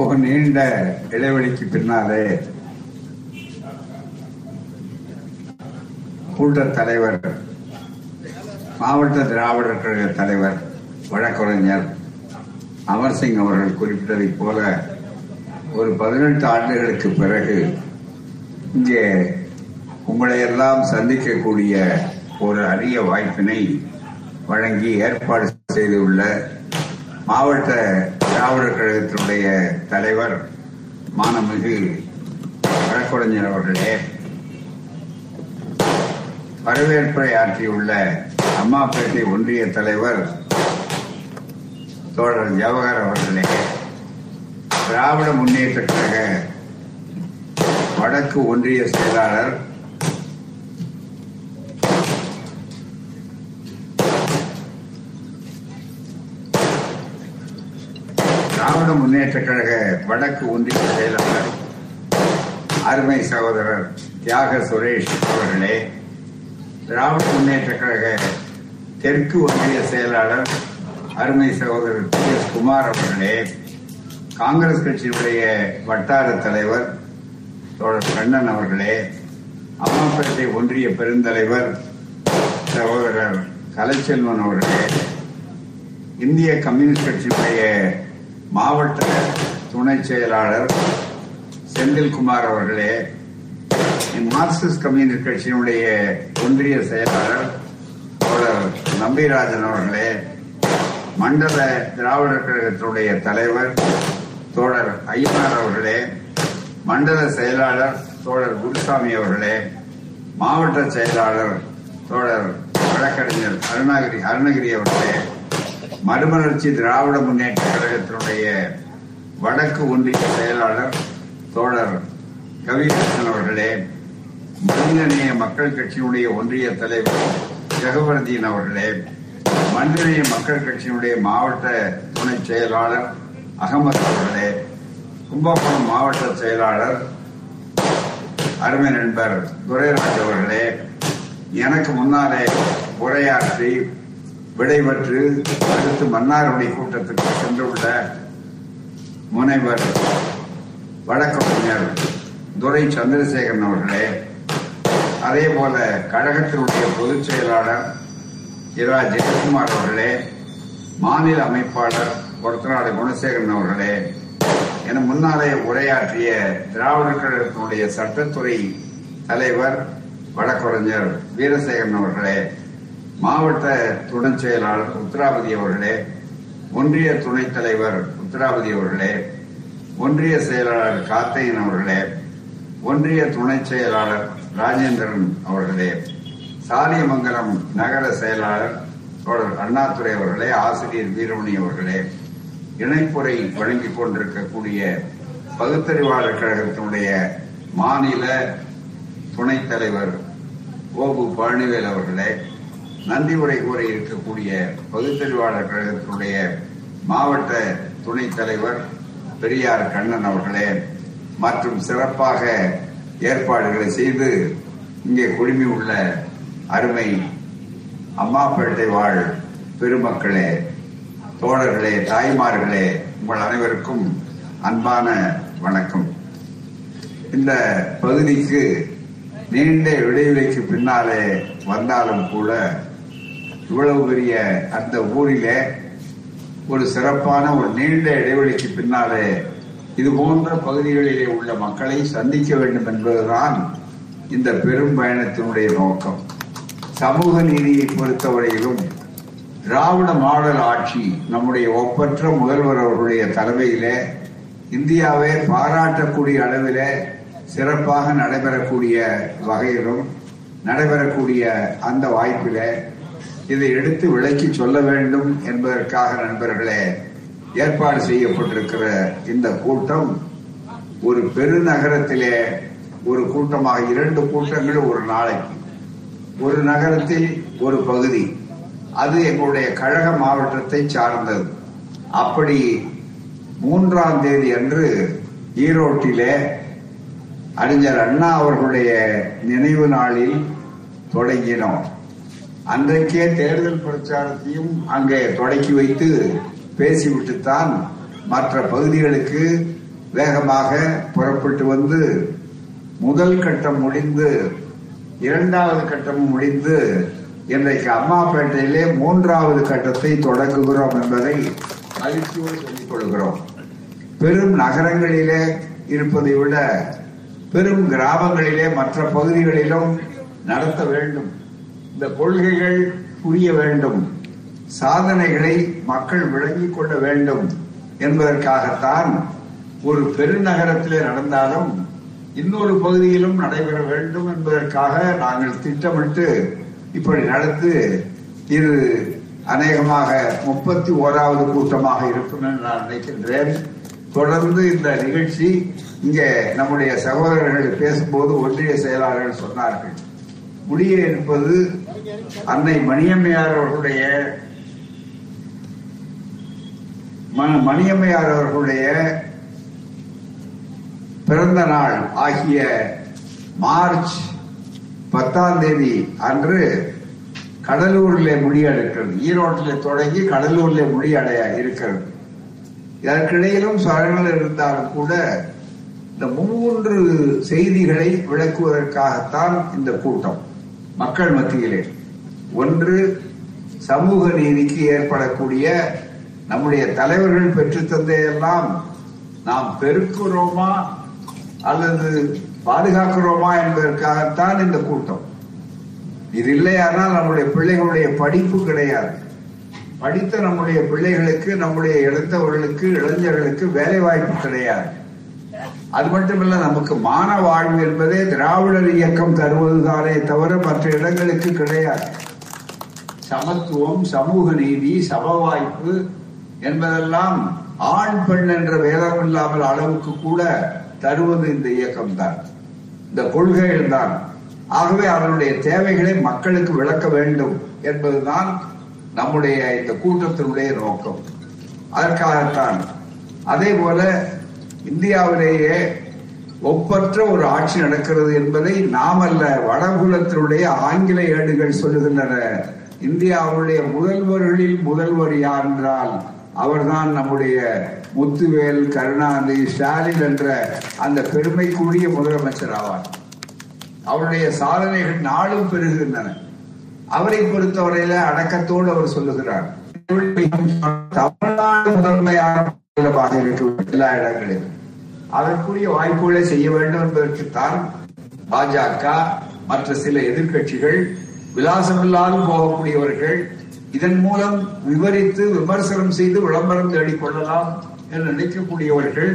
போக நீண்ட இடைவெளிக்கு பின்னாலே கூட்ட தலைவர் மாவட்ட திராவிடர் கழக தலைவர் வழக்கறிஞர் அமர்சிங் அவர்கள் குறிப்பிட்டதைப் போல ஒரு பதினெட்டு ஆண்டுகளுக்கு பிறகு இங்கே உங்களையெல்லாம் சந்திக்கக்கூடிய ஒரு அரிய வாய்ப்பினை வழங்கி ஏற்பாடு செய்துள்ள மாவட்ட திராவிடர் கழகத்தினுடைய தலைவர் மானமிகு வழக்கறிஞர் அவர்களே வரவேற்பை ஆற்றியுள்ள அம்மாப்பேட்டை ஒன்றிய தலைவர் தோழர் ஜவஹர் அவர்களே திராவிட முன்னேற்ற கழக வடக்கு ஒன்றிய செயலாளர் திராவிட முன்னேற்ற கழக வடக்கு ஒன்றிய செயலாளர் அருமை சகோதரர் தியாக சுரேஷ் அவர்களே திராவிட முன்னேற்ற கழக தெற்கு ஒன்றிய செயலாளர் அருமை சகோதரர் பி. எஸ். குமார் அவர்களே காங்கிரஸ் கட்சியினுடைய வட்டார தலைவர் தோழர் கண்ணன் அவர்களே அம்மாப்பேட்டை ஒன்றிய பெருந்தலைவர் சகோதரர் கலைச்செல்வன் அவர்களே இந்திய கம்யூனிஸ்ட் கட்சியினுடைய மாவட்ட துணை செயலாளர் செந்தில்குமார் அவர்களே மார்க்சிஸ்ட் கம்யூனிஸ்ட் கட்சியினுடைய ஒன்றிய செயலாளர் தோழர் நம்பிராஜன் அவர்களே மண்டல திராவிடர் கழகத்தினுடைய தலைவர் தோழர் ஐயனார் அவர்களே மண்டல செயலாளர் தோழர் குருசாமி அவர்களே மாவட்ட செயலாளர் தோழர் வழக்கறிஞர் அருணாகிரி அருணகிரி அவர்களே மறுமலர்ச்சி திராவிட முன்னேற்ற கழகத்தினுடைய வடக்கு ஒன்றிய செயலாளர் தோழர் கவிதாசன் அவர்களே மனிதநேய மக்கள் கட்சியினுடைய ஒன்றிய தலைவர் ஜெகவர்தீன் அவர்களே மனிதநேய மக்கள் கட்சியினுடைய மாவட்ட துணை செயலாளர் அகமது அவர்களே கும்பகோணம் மாவட்ட செயலாளர் அருமை நண்பர் துரைராஜ் அவர்களே எனக்கு முன்னாலே உரையாற்றி விடைபெற்று அடுத்து மன்னார்குடி கூட்டத்துக்கு சென்றுள்ள முனைவர் வழக்கறிஞர் துரை சந்திரசேகரன் அவர்களே அதே போல கழகத்தினுடைய பொதுச் செயலாளர் இரா. ஜெயக்குமார் அவர்களே மாநில அமைப்பாளர் ஒருத்தநாடு குணசேகரன் அவர்களே என முன்னாலே உரையாற்றிய திராவிடர் கழகத்தினுடைய சட்டத்துறை தலைவர் வழக்கறிஞர் வீரசேகரன் அவர்களே மாவட்ட துணை செயலாளர் உத்தராபதி அவர்களே ஒன்றிய துணைத் தலைவர் உத்தராபதி அவர்களே ஒன்றிய செயலாளர் காத்தையன் அவர்களே ஒன்றிய துணை செயலாளர் ராஜேந்திரன் அவர்களே சாலியமங்கலம் நகர செயலாளர் தொடர் அண்ணாதுரை அவர்களே ஆசிரியர் வீரமணி அவர்களே இணைப்புரை வழங்கிக் கொண்டிருக்கக்கூடிய பகுத்தறிவாளர் கழகத்தினுடைய மாநில துணைத் தலைவர் ஓபு பழனிவேல் அவர்களே நன்றி உரை கூற இருக்கக்கூடிய பகுத்தறிவாளர் கழகத்தினுடைய மாவட்ட துணைத் தலைவர் பெரியார் கண்ணன் அவர்களே மற்றும் சிறப்பாக ஏற்பாடுகளை செய்து இங்கே குழுமி உள்ள அருமை அம்மாப்பேட்டை வாழ் பெருமக்களே தோழர்களே தாய்மார்களே உங்கள் அனைவருக்கும் அன்பான வணக்கம். இந்த பகுதிக்கு நீண்ட இடைவெளிக்கு பின்னாலே வந்தாலும் கூட இவ்வளவு பெரிய அந்த ஊரில ஒரு சிறப்பான ஒரு நீண்ட இடைவெளிக்கு பின்னாலே இது போன்ற பகுதிகளிலே உள்ள மக்களை சந்திக்க வேண்டும் என்பதுதான் இந்த பெரும் பயணத்தினுடைய நோக்கம். சமூக நீதியை பொறுத்தவரையிலும் திராவிட மாடல் ஆட்சி நம்முடைய ஒப்பற்ற முதல்வர் அவர்களுடைய தலைமையில இந்தியாவை பாராட்டக்கூடிய அளவில் சிறப்பாக நடைபெறக்கூடிய வகையிலும் நடைபெறக்கூடிய அந்த வாய்ப்பில் இதை எடுத்து விளக்கி சொல்ல வேண்டும் என்பதற்காக நண்பர்களே ஏற்பாடு செய்யப்பட்டிருக்கிற இந்த கூட்டம் ஒரு பெருநகரத்திலே ஒரு கூட்டமாக இரண்டு கூட்டங்கள் ஒரு நாளைக்கு. ஒரு நகரத்தில் ஒரு பகுதி. அது எங்களுடைய கழக மாவட்டத்தை சார்ந்தது. அப்படி மூன்றாம் தேதி அன்று ஈரோட்டிலே அறிஞர் அண்ணா அவர்களுடைய நினைவு நாளில் தொடங்கினோம். அன்றைக்கே தேர்தல் பிரச்சாரத்தையும் அங்கே தொடக்கி வைத்து பேசிவிட்டுத்தான் மற்ற பகுதிகளுக்கு வேகமாக புறப்பட்டு வந்து முதல் கட்டம் முடிந்து இரண்டாவது கட்டமும் முடிந்து இன்றைக்கு அம்மாப்பேட்டையிலே மூன்றாவது கட்டத்தை தொடங்குகிறோம் என்பதை மகிழ்ச்சியோடு சொல்லிக் கொள்கிறோம். பெரும் நகரங்களிலே இருப்பதை விட பெரும் கிராமங்களிலே மற்ற பகுதிகளிலும் நடத்த வேண்டும். இந்த கொள்கைகள் புரிய வேண்டும். சாதனைகளை மக்கள் விளங்கிக் கொள்ள வேண்டும் என்பதற்காகத்தான் ஒரு பெருநகரத்திலே நடந்தாலும் இன்னொரு பகுதியிலும் நடைபெற வேண்டும் என்பதற்காக நாங்கள் திட்டமிட்டு இப்படி நடந்து இது அநேகமாக முப்பத்தி ஓராவது கூட்டமாக இருக்கும் என்று நான் நினைக்கின்றேன். தொடர்ந்து இந்த நிகழ்ச்சி இங்கே நம்முடைய சகோதரர்கள் பேசும்போது ஒன்றிய செயலாளர்கள் சொன்னார்கள். முடிய இருப்பது அன்னை மணியம்மையார் அவர்களுடைய மணியம்மையார் அவர்களுடைய பிறந்த நாள் ஆகிய மார்ச் பத்தாம் தேதி அன்று கடலூரிலே முடியெடுக்கிறது. ஈரோட்டிலே தொடங்கி கடலூரிலே முடியடைய இருக்கிறது. இதற்கிடையிலும் சரணங்கள் இருந்தாலும் கூட இந்த மூன்று செய்திகளை விளக்குவதற்காகத்தான் இந்த கூட்டம். மக்கள் மத்தியிலே. ஒன்று சமூக நீதிக்கு ஏற்படக்கூடிய நம்முடைய தலைவர்கள் பெற்றுத்தந்தையெல்லாம் நாம் பெருக்கிறோமா அல்லது பாதுகாக்கிறோமா என்பதற்காகத்தான் இந்த கூட்டம். இது இல்லையானால் நம்முடைய பிள்ளைகளுடைய படிப்பு கிடையாது. படித்த நம்முடைய பிள்ளைகளுக்கு நம்முடைய இழந்தவர்களுக்கு இளைஞர்களுக்கு வேலை வாய்ப்பு கிடையாது. அது மட்டுமல்ல நமக்கு மான வாழ்வு என்பதே திராவிடர் இயக்கம் தருவதுதானே தவிர மற்ற இடங்களுக்கு கிடையாது. சமத்துவம் சமூக நீதி சம வாய்ப்பு என்பதெல்லாம் ஆண் பெண் என்ற வேதம் இல்லாமல் அளவுக்கு கூட தருவது இந்த இயக்கம் தான் இந்த கொள்கைகள் தான் ஆகவே அதனுடைய தேவைகளை மக்களுக்கு விளக்க வேண்டும் என்பதுதான் நம்முடைய இந்த கூட்டத்தினுடைய நோக்கம். அதற்காகத்தான் அதே போல இந்தியாவிலேயே ஒப்பற்ற ஒரு ஆட்சி நடக்கிறது என்பதை நாமல்ல வடகுலத்தினுடைய ஆங்கில ஏடுகள் சொல்லுகின்றன. இந்தியாவுடைய முதல்வர்களில் முதல்வர் யார் என்றால் அவர்தான் நம்முடைய முத்துவேல் கருணாநிதி ஸ்டாலின் என்ற அந்த பெருமைக்குரிய முதலமைச்சர் ஆவார். அவருடைய சாதனைகள் நாளும் பெருகின்றன அவரை பொறுத்தவரையில அடக்கத்தோடு அவர் சொல்லுகிறார். தமிழ்நாடு முதன்மையான மாநிலமாக இருக்கும் எல்லா இடங்களிலும் அதற்குரிய வாய்ப்புகளை செய்ய வேண்டும் என்பதற்குத்தான் பாஜக மற்ற சில எதிர்கட்சிகள் விலாசமில்லாமல் போகக்கூடியவர்கள் இதன் மூலம் விவரித்து விமர்சனம் செய்து விளம்பரம் தேடிக் கொள்ளலாம் என்று நினைக்கக்கூடியவர்கள்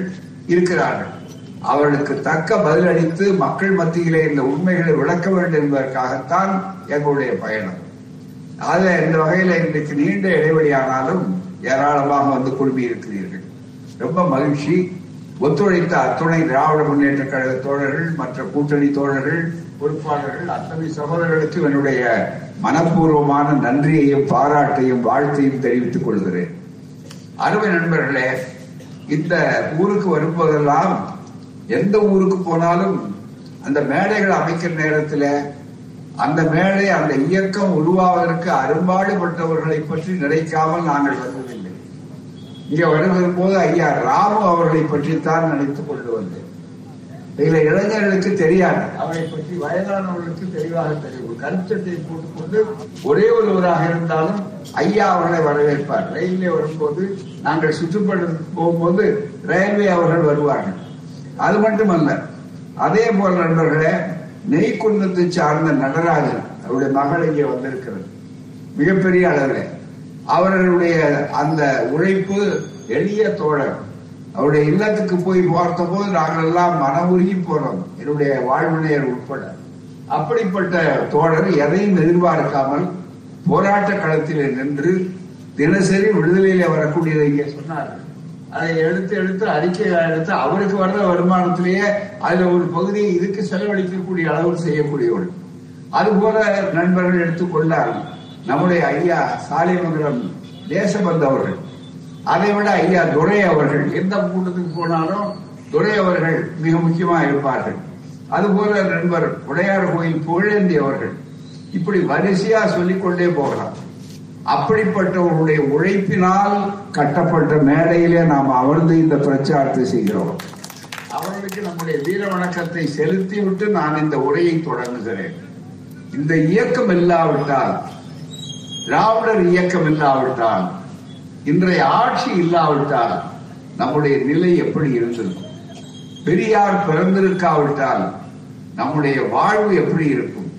இருக்கிறார்கள். அவர்களுக்கு தக்க பதிலளித்து மக்கள் மத்தியிலே இந்த உண்மைகளை விளக்க வேண்டும் என்பதற்காகத்தான் எங்களுடைய பயணம். அதுல இந்த வகையில இன்றைக்கு நீண்ட இடைவெளியானாலும் ஏராளமாக வந்து குழுமி இருக்கிறீர்கள் ரொம்ப மகிழ்ச்சி. ஒத்துழைத்த அத்துணை திராவிட முன்னேற்ற கழக தோழர்கள் மற்ற கூட்டணி தோழர்கள் பொறுப்பாளர்கள் அத்தனை சகோதரர்களுக்கு என்னுடைய மனப்பூர்வமான நன்றியையும் பாராட்டையும் வாழ்த்தையும் தெரிவித்துக் கொள்கிறேன். அருமை நண்பர்களே இந்த ஊருக்கு வரும்போதெல்லாம் எந்த ஊருக்கு போனாலும் அந்த மேடைகள் அமைக்கிற நேரத்தில் அந்த மேடை அந்த இயக்கம் உருவாவதற்கு அரும்பாடுபட்டவர்களை பற்றி நினைக்காமல் நாங்கள் வந்தது இங்கே வருகிற போது ஐயா ராமு அவர்களை பற்றித்தான் நினைத்துக் கொண்டு வந்தேன். இதுல இளைஞர்களுக்கு தெரியாது. அவரை பற்றி வயதானவர்களுக்கு தெளிவாக தெரியும். ஒரு கருச்சட்டை போட்டுக்கொண்டு ஒரே ஒருவராக இருந்தாலும் ஐயா அவர்களை வரவேற்பார். ரயிலே வரும்போது நாங்கள் சுற்றுப்பட்டு போகும்போது ரயில்வே அவர்கள் வருவார்கள். அது மட்டுமல்ல அதே போல நண்பர்களே நெய்க்குன்னத்தை சார்ந்த நடராஜன் அவருடைய மகள் இங்கே வந்திருக்கிறது. மிகப்பெரிய அளவில். அவர்களுடைய அந்த உழைப்பு எளிய தோழர். அவருடைய இல்லத்துக்கு போய் பார்த்தபோது நாங்கள் எல்லாம் மன உருகி போனோம். என்னுடைய வாழ்வினையர் உட்பட. அப்படிப்பட்ட தோழர் எதையும் எதிர்பார்க்காமல் போராட்ட களத்திலே நின்று தினசரி விடுதலையில வரக்கூடியதை இங்கே சொன்னார்கள் அதை எடுத்து எடுத்து அறிக்கை எடுத்து அவருக்கு வர்ற வருமானத்திலேயே அதுல ஒரு பகுதியை இதுக்கு செலவழிக்கக்கூடிய அளவு செய்யக்கூடியவர்கள் அதுபோல நண்பர்கள் எடுத்துக்கொண்டால் நம்முடைய ஐயா சாலிமங்கலம் தேசபந்து அவர்கள் அதை விட ஐயா துரை அவர்கள் எந்த கூட்டத்துக்கு போனாலும் துரை அவர்கள் மிக முக்கியமா இருப்பார்கள். அதுபோல நண்பர் உடையார் கோயில் புகழேந்தி அவர்கள் இப்படி வரிசையா சொல்லிக்கொண்டே போகலாம். அப்படிப்பட்டவர்களுடைய உழைப்பினால் கட்டப்பட்ட மேடையிலே நாம் அமர்ந்து இந்த பிரச்சாரத்தை செய்கிறோம். அவர்களுக்கு நம்முடைய வீர வணக்கத்தை செலுத்திவிட்டு நான் இந்த உரையை தொடங்குகிறேன். இந்த இயக்கம் இல்லாவிட்டால் திராவிடர் இயக்கம் இல்லாவிட்டால் இன்றைய ஆட்சி இல்லாவிட்டால் நம்முடைய நிலை எப்படி இருந்திருக்கும்? பெரியார் பிறந்திருக்காவிட்டால் நம்முடைய வாழ்வு எப்படி இருக்கும்?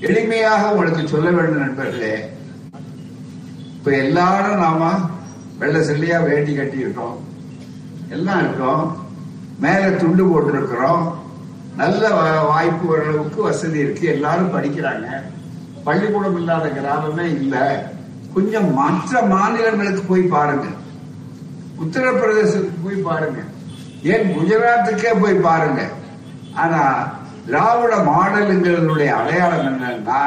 எளிமையாக உங்களுக்கு சொல்ல வேண்டும் நண்பர்களே. இப்ப எல்லாரும் நாம வெள்ள செல்லியா வேட்டி கட்டி இருக்கோம் எல்லாம் இருக்கோம். மேல துண்டு போட்டிருக்கிறோம். நல்ல வ- வாய்ப்பு ஓரளவுக்கு வசதி இருக்கு. எல்லாரும் படிக்கிறாங்க. பள்ளிக்கூடம் இல்லாத கிராமமே இல்லை. கொஞ்சம் மற்ற மாநிலங்களுக்கு போய் பாருங்க. உத்தரப்பிரதேசத்துக்கு போய் பாருங்க. ஏன் குஜராத்துக்கே போய் பாருங்க. ஆனா திராவிட மாடலுங்களுடைய அடையாளம் என்னன்னா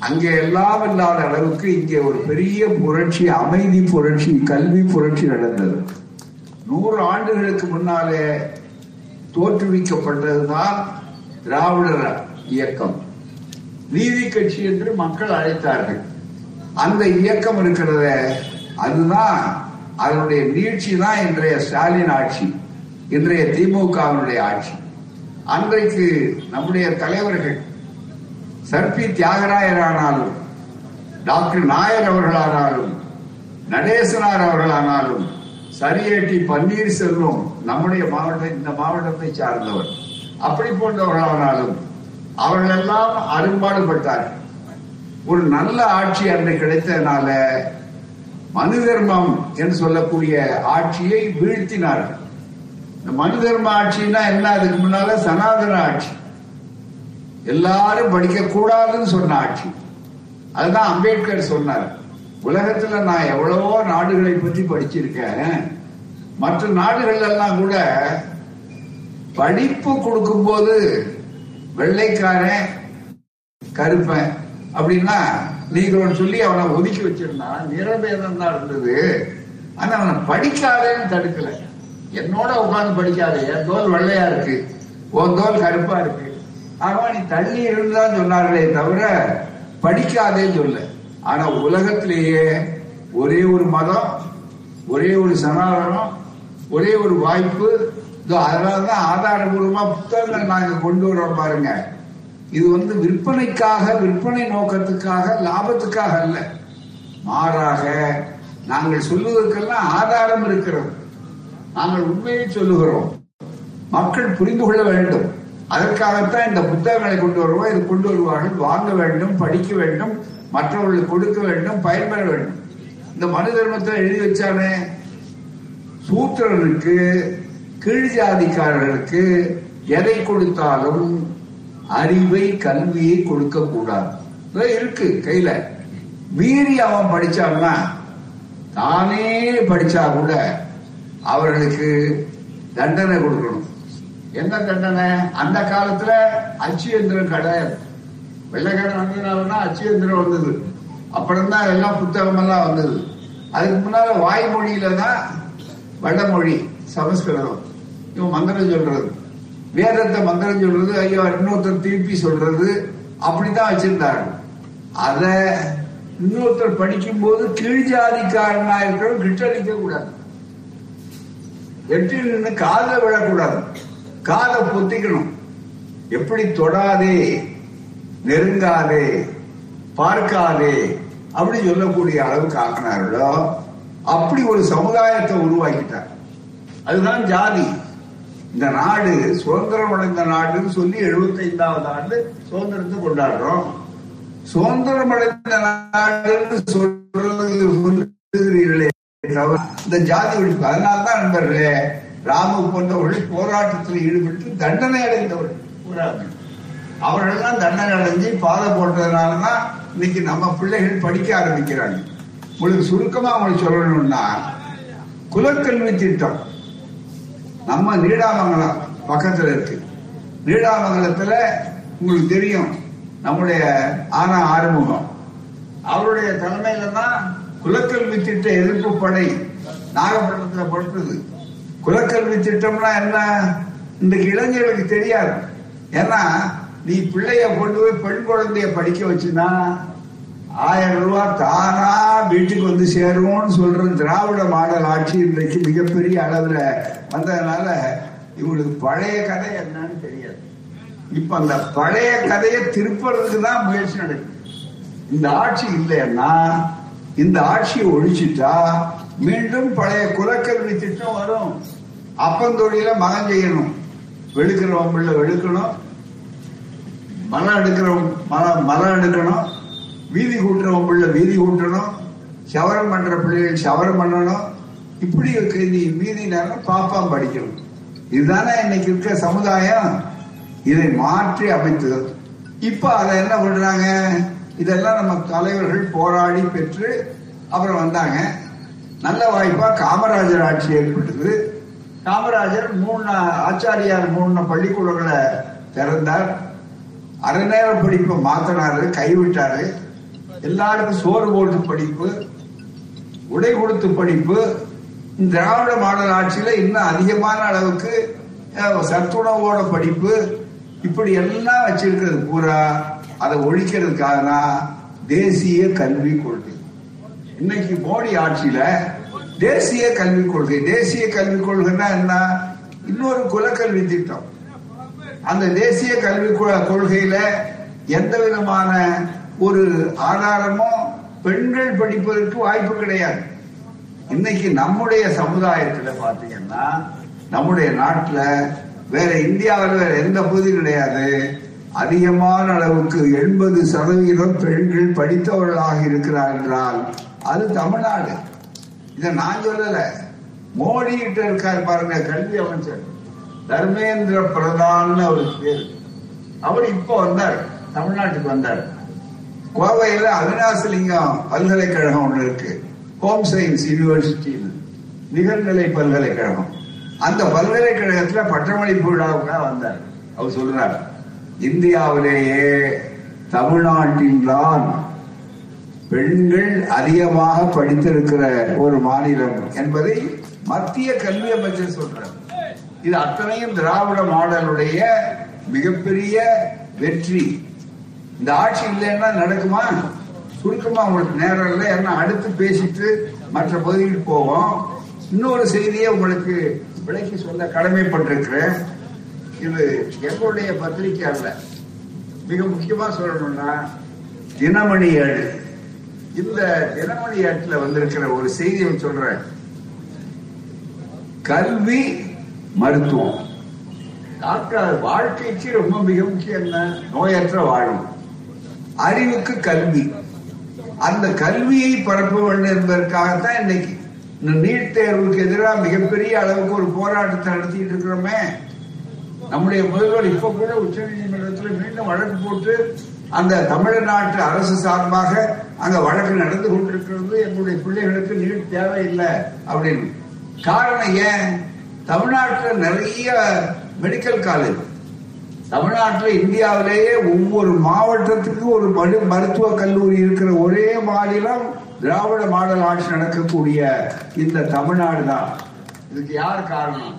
அங்கே எல்லாம் இல்லாத அளவுக்கு இங்கே ஒரு பெரிய புரட்சி அமைதி புரட்சி கல்வி புரட்சி நடந்தது. நூறு ஆண்டுகளுக்கு முன்னாலே தோற்றுவிக்கப்பட்டதுதான் திராவிடர் இயக்கம். நீதி கட்சி என்று மக்கள் அழைத்தார்கள். அந்த இயக்கம் இருக்கிறத அதுதான் அதனுடைய நீழ்ச்சி தான் இன்றைய ஸ்டாலின் ஆட்சி இன்றைய திமுகவினுடைய ஆட்சி. அன்றைக்கு நம்முடைய தலைவர்கள் சர்பி தியாகராயர் ஆனாலும் டாக்டர் நாயர் அவர்களானாலும் நடேசனார் அவர்களானாலும் சரியேட்டி பன்னீர்செல்வம் நம்முடைய மாவட்ட இந்த மாவட்டத்தை சார்ந்தவர் அப்படி போன்றவர்களானாலும் அவர்கள் எல்லாம் அரும்பாடுபட்டார்கள் ஒரு நல்ல ஆட்சி அன்று கிடைத்ததுனால மனு தர்மம் என்று சொல்லக்கூடிய ஆட்சியை வீழ்த்தினார்கள் இந்த மனு தர்ம ஆட்சின்னா என்ன? அதுக்கு முன்னால சனாதன ஆட்சி. எல்லாரும் படிக்க கூடாதுன்னு சொன்ன ஆட்சி. அதுதான் அம்பேத்கர் சொன்னார். உலகத்துல நான் எவ்வளவோ நாடுகளை பற்றி படிச்சிருக்கேன். மற்ற நாடுகள் எல்லாம் கூட படிப்பு கொடுக்கும்போது வெள்ளைக்காரன் கருப்பன் அப்படின்னா நீங்களோட சொல்லி அவனை ஒதுக்கி வச்சிருந்தான் நிறபேதம் தான் இருந்தது. ஆனா அவனை படிக்காதேன்னு தடுக்கல. என்னோட உட்காந்து படிக்காத என் தோல் வெள்ளையா இருக்கு உன் தோல் கருப்பா இருக்கு. ஆகவா நீ தள்ளி இருந்தான்னு சொன்னார்களே தவிர படிக்காதேன்னு சொல்ல. ஆனா உலகத்திலேயே ஒரே ஒரு மதம் ஒரே ஒரு சனாதனம் ஒரே ஒரு வாய்ப்பு அதனாலதான் ஆதாரபூர்வமா புத்தகங்கள் நாங்க கொண்டு வரோம் பாருங்க. இது வந்து விற்பனைக்காக விற்பனை நோக்கத்துக்காக லாபத்துக்காக அல்ல. மாறாக நாங்கள் சொல்லுவதற்கெல்லாம் ஆதாரம் இருக்கிறது. நாங்கள் உண்மையை சொல்லுகிறோம். மக்கள் புரிந்து கொள்ள வேண்டும். அதற்காகத்தான் இந்த புத்தகங்களை கொண்டு வருவோம். இது கொண்டு வருவார்கள். வாங்க வேண்டும் படிக்க வேண்டும் மற்றவர்களுக்கு கொடுக்க வேண்டும் பயன்பெற வேண்டும். இந்த மனு தர்மத்தை எழுதி வச்சானே. சூத்திரனுக்கு கீழ் ஜாதிக்காரர்களுக்கு எதை கொடுத்தாலும் அறிவை கல்வியை கொடுக்க கூடாது இருக்கு கையில. மீறி அவன் படிச்சான்னா தானே படிச்சா கூட அவர்களுக்கு தண்டனை கொடுக்கணும். என்ன தண்டனை? அந்த காலத்துல அச்சுயந்திரம் கிடையாது வெள்ளைக்காரன் வந்ததுனாலன்னா வந்தது. அப்புறம் தான் எல்லாம் புத்தகம் எல்லாம் வந்தது. அதுக்கு முன்னால வாய்மொழியில தான் வடமொழி சமஸ்கிருதம். இவன் மந்திரம் சொல்றது. வேதத்தை மந்திரம் சொல்றது ஐயோ இன்னொருத்தர் திருப்பி சொல்றது அப்படித்தான் வச்சிருந்தாரு. அத இன்னொருத்தர் படிக்கும் போது கீழ் ஜாதிக்காரனா இருக்கிறவங்க கிட்டடிக்க கூடாது எட்டில் நின்று காதை விழக்கூடாது. காதை பொத்திக்கணும். எப்படி தொடாதே நெருங்காதே பார்க்காதே அப்படி சொல்லக்கூடிய அளவுக்கு ஆக்கினார்களோ அப்படி ஒரு சமுதாயத்தை உருவாக்கிட்டார். அதுதான் ஜாதி. இந்த நாடு சுதந்திரம் அடைந்த நாடுன்னு சொல்லி 75வது ஆண்டு சுதந்திரத்தை கொண்டாடுறோம். சுதந்திரம் அடைந்த நாடுன்னு சொல்றது சொல்லுகிறீர்களே இந்த ஜாதி ஒழிப்பு. அதனால்தான் நண்பர்களே ராமு போன்றவர்கள் போராட்டத்தில் ஈடுபட்டு தண்டனை அடைந்தவர்கள் கூறாது அவர்கள்லாம் தண்டனை அடைஞ்சு பாதை போட்டதுனாலதான் இன்னைக்கு நம்ம பிள்ளைகள் படிக்க ஆரம்பிக்கிறாங்க. உங்களுக்கு சுருக்கமா அவங்களுக்கு சொல்லணும்னா குலக்கல்வி திட்டம். நம்ம நீடாமங்கலம் பக்கத்துல இருக்கு. நீடாமங்கலத்துல உங்களுக்கு தெரியும் நம்முடைய ஆனா ஆறுமுகம். அவருடைய தலைமையில தான் குலக்கல்வி திட்ட எதிர்ப்பு படை நாகப்பட்டினத்துல படுத்தது. குலக்கல்வி திட்டம்னா என்ன? இன்றைக்கு இளைஞர்களுக்கு தெரியாது. ஏன்னா நீ பிள்ளைய கொண்டு போய் பெண் குழந்தைய படிக்க வச்சுனா ஆயிரம் ரூபாய் தானா வீட்டுக்கு வந்து சேரும்னு சொல்ற திராவிட மாடல் ஆட்சி இன்றைக்கு மிகப்பெரிய அளவுல வந்ததுனால இவங்களுக்கு பழைய கதை என்னன்னு தெரியாது. இப்ப அந்த பழைய கதையை திருப்பறதுக்கு தான் முயற்சி நடக்குது. இந்த ஆட்சி இல்லைன்னா இந்த ஆட்சியை ஒழிச்சிட்டா மீண்டும் பழைய குலக்கல்வி திட்டம் வரும். அப்பந்தொழில மகன் செய்யணும். வெளுக்கிறவன் பிள்ளை வெளுக்கணும். மரம் எடுக்கிறவன் மரம் மரம் எடுக்கணும். வீதி கூட்டுறவன் பிள்ளை வீதி கூட்டணும் சவரம் பண்ற பிள்ளைகள் சவரம் பண்ணணும். இப்படி இருக்கு. நீ மீதி நேரம் பாப்பாம் படிக்கணும். இதுதானே இன்னைக்கு இருக்க சமுதாயம். இதை மாற்றி அமைத்தது. இப்ப அதை என்ன பண்றாங்க? இதெல்லாம் நம்ம தலைவர்கள் போராடி பெற்று அப்புறம் வந்தாங்க. நல்ல வாய்ப்பா காமராஜர் ஆட்சி ஏற்பட்டது. காமராஜர் மூணு ஆச்சாரியார் மூணு பள்ளிக்கூடங்களை திறந்தார். அரை நேர படிப்பை மாத்தினாரு கைவிட்டாரு. எல்லாருக்கும் சோறு போட்டு படிப்பு உடை கொடுத்து படிப்பு. திராவிட மாடல் ஆட்சியில இன்னும் அதிகமான அளவுக்கு சத்துணவோட படிப்பு. இப்படி எல்லாம் வச்சிருக்கிறது பூரா அதை ஒழிக்கிறதுக்காக தான் தேசிய கல்விக் கொள்கை. இன்னைக்கு மோடி ஆட்சியில தேசிய கல்விக் கொள்கை. தேசிய கல்விக் கொள்கைன்னா என்ன? இன்னொரு குலக்கல்வி திட்டம். அந்த தேசிய கல்விக் கொள்கையில எந்த விதமான ஒரு ஆதாரமும் பெண்கள் படிப்பதற்கு வாய்ப்பு கிடையாது. இன்னைக்கு நம்முடைய சமுதாயத்துல பாத்தீங்கன்னா நம்முடைய நாட்டுல வேற இந்தியாவில் வேற எந்த பகுதியும் கிடையாது. அதிகமான அளவுக்கு எண்பது சதவீதம் பெண்கள் படித்தவர்களாக இருக்கிறார் என்றால் அது தமிழ்நாடு. இதை நான் சொல்லல. மோடி கிட்ட இருக்கார் பாருங்க கல்வி அமைச்சர். தர்மேந்திர பிரதான் அவருக்கு பேர். அவர் இப்ப வந்தார் தமிழ்நாட்டுக்கு வந்தார். கோவையில அவினாசிலிங்கம் பல்கலைக்கழகம் ஒன்று இருக்கு. ஹோம் சயின்ஸ் யூனிவர்சிட்டின்னு நிகழ்நிலை பல்கலைக்கழகம். அந்த பல்கலைக்கழகத்துல பட்டமளிப்பு விழாவுக்காக வந்தார். அவர் சொல்றார் இந்தியாவிலேயே தமிழ்நாட்டில்தான் பெண்கள் அதிகமாக படித்திருக்கிற ஒரு மாநிலம் என்பதை மத்திய கல்வி அமைச்சர் சொல்றார். இது அத்தனையும் திராவிட மாடலுடைய மிகப்பெரிய வெற்றி. இந்த ஆட்சி இல்லைன்னா நடக்குமா? சுருக்கமா உங்களுக்கு நேரம் இல்லை. ஏன்னா அடுத்து பேசிட்டு மற்ற பகுதிக்கு போவோம். இன்னொரு செய்தியை உங்களுக்கு விளக்கி சொல்ல கடமைப்பட்டிருக்கிறேன். இது எங்களுடைய பத்திரிகை அல்ல. மிக முக்கியமா சொல்லணும்னா தினமணி ஏழு. இந்த தினமணி ஏட்டுல வந்திருக்கிற ஒரு செய்தியை சொல்றேன். கல்வி மருத்துவம். டாக்டர் வாழ்க்கைக்கு ரொம்ப மிக முக்கியம் என்ன? நோயற்ற வாழும் அறிவுக்கு கல்வி. அந்த கல்வியை பரப்ப வேண்டும் என்பதற்காகத்தான் இன்னைக்கு இந்த நீட் தேர்வுக்கு எதிராக மிகப்பெரிய அளவுக்கு ஒரு போராட்டத்தை நடத்திட்டு இருக்கிறோமே. நம்முடைய முதல்வர் இப்ப கூட உச்ச நீதிமன்றத்தில் மீண்டும் வழக்கு போட்டு அந்த தமிழ்நாட்டு அரசு சார்பாக அங்க வழக்கு நடந்து கொண்டிருக்கிறது. எங்களுடைய பிள்ளைகளுக்கு நீட் தேவையில்லை அப்படின்னு. காரணம் ஏன்? தமிழ்நாட்டில் நிறைய மெடிக்கல் காலேஜ் தமிழ்நாட்டில் இந்தியாவிலேயே ஒவ்வொரு மாவட்டத்துக்கும் ஒரு மரு- மருத்துவ கல்லூரி இருக்கிற ஒரே மாநிலம் திராவிட மாடல் ஆட்சி நடக்கக்கூடிய இந்த தமிழ்நாடு தான். இதுக்கு யார் காரணம்?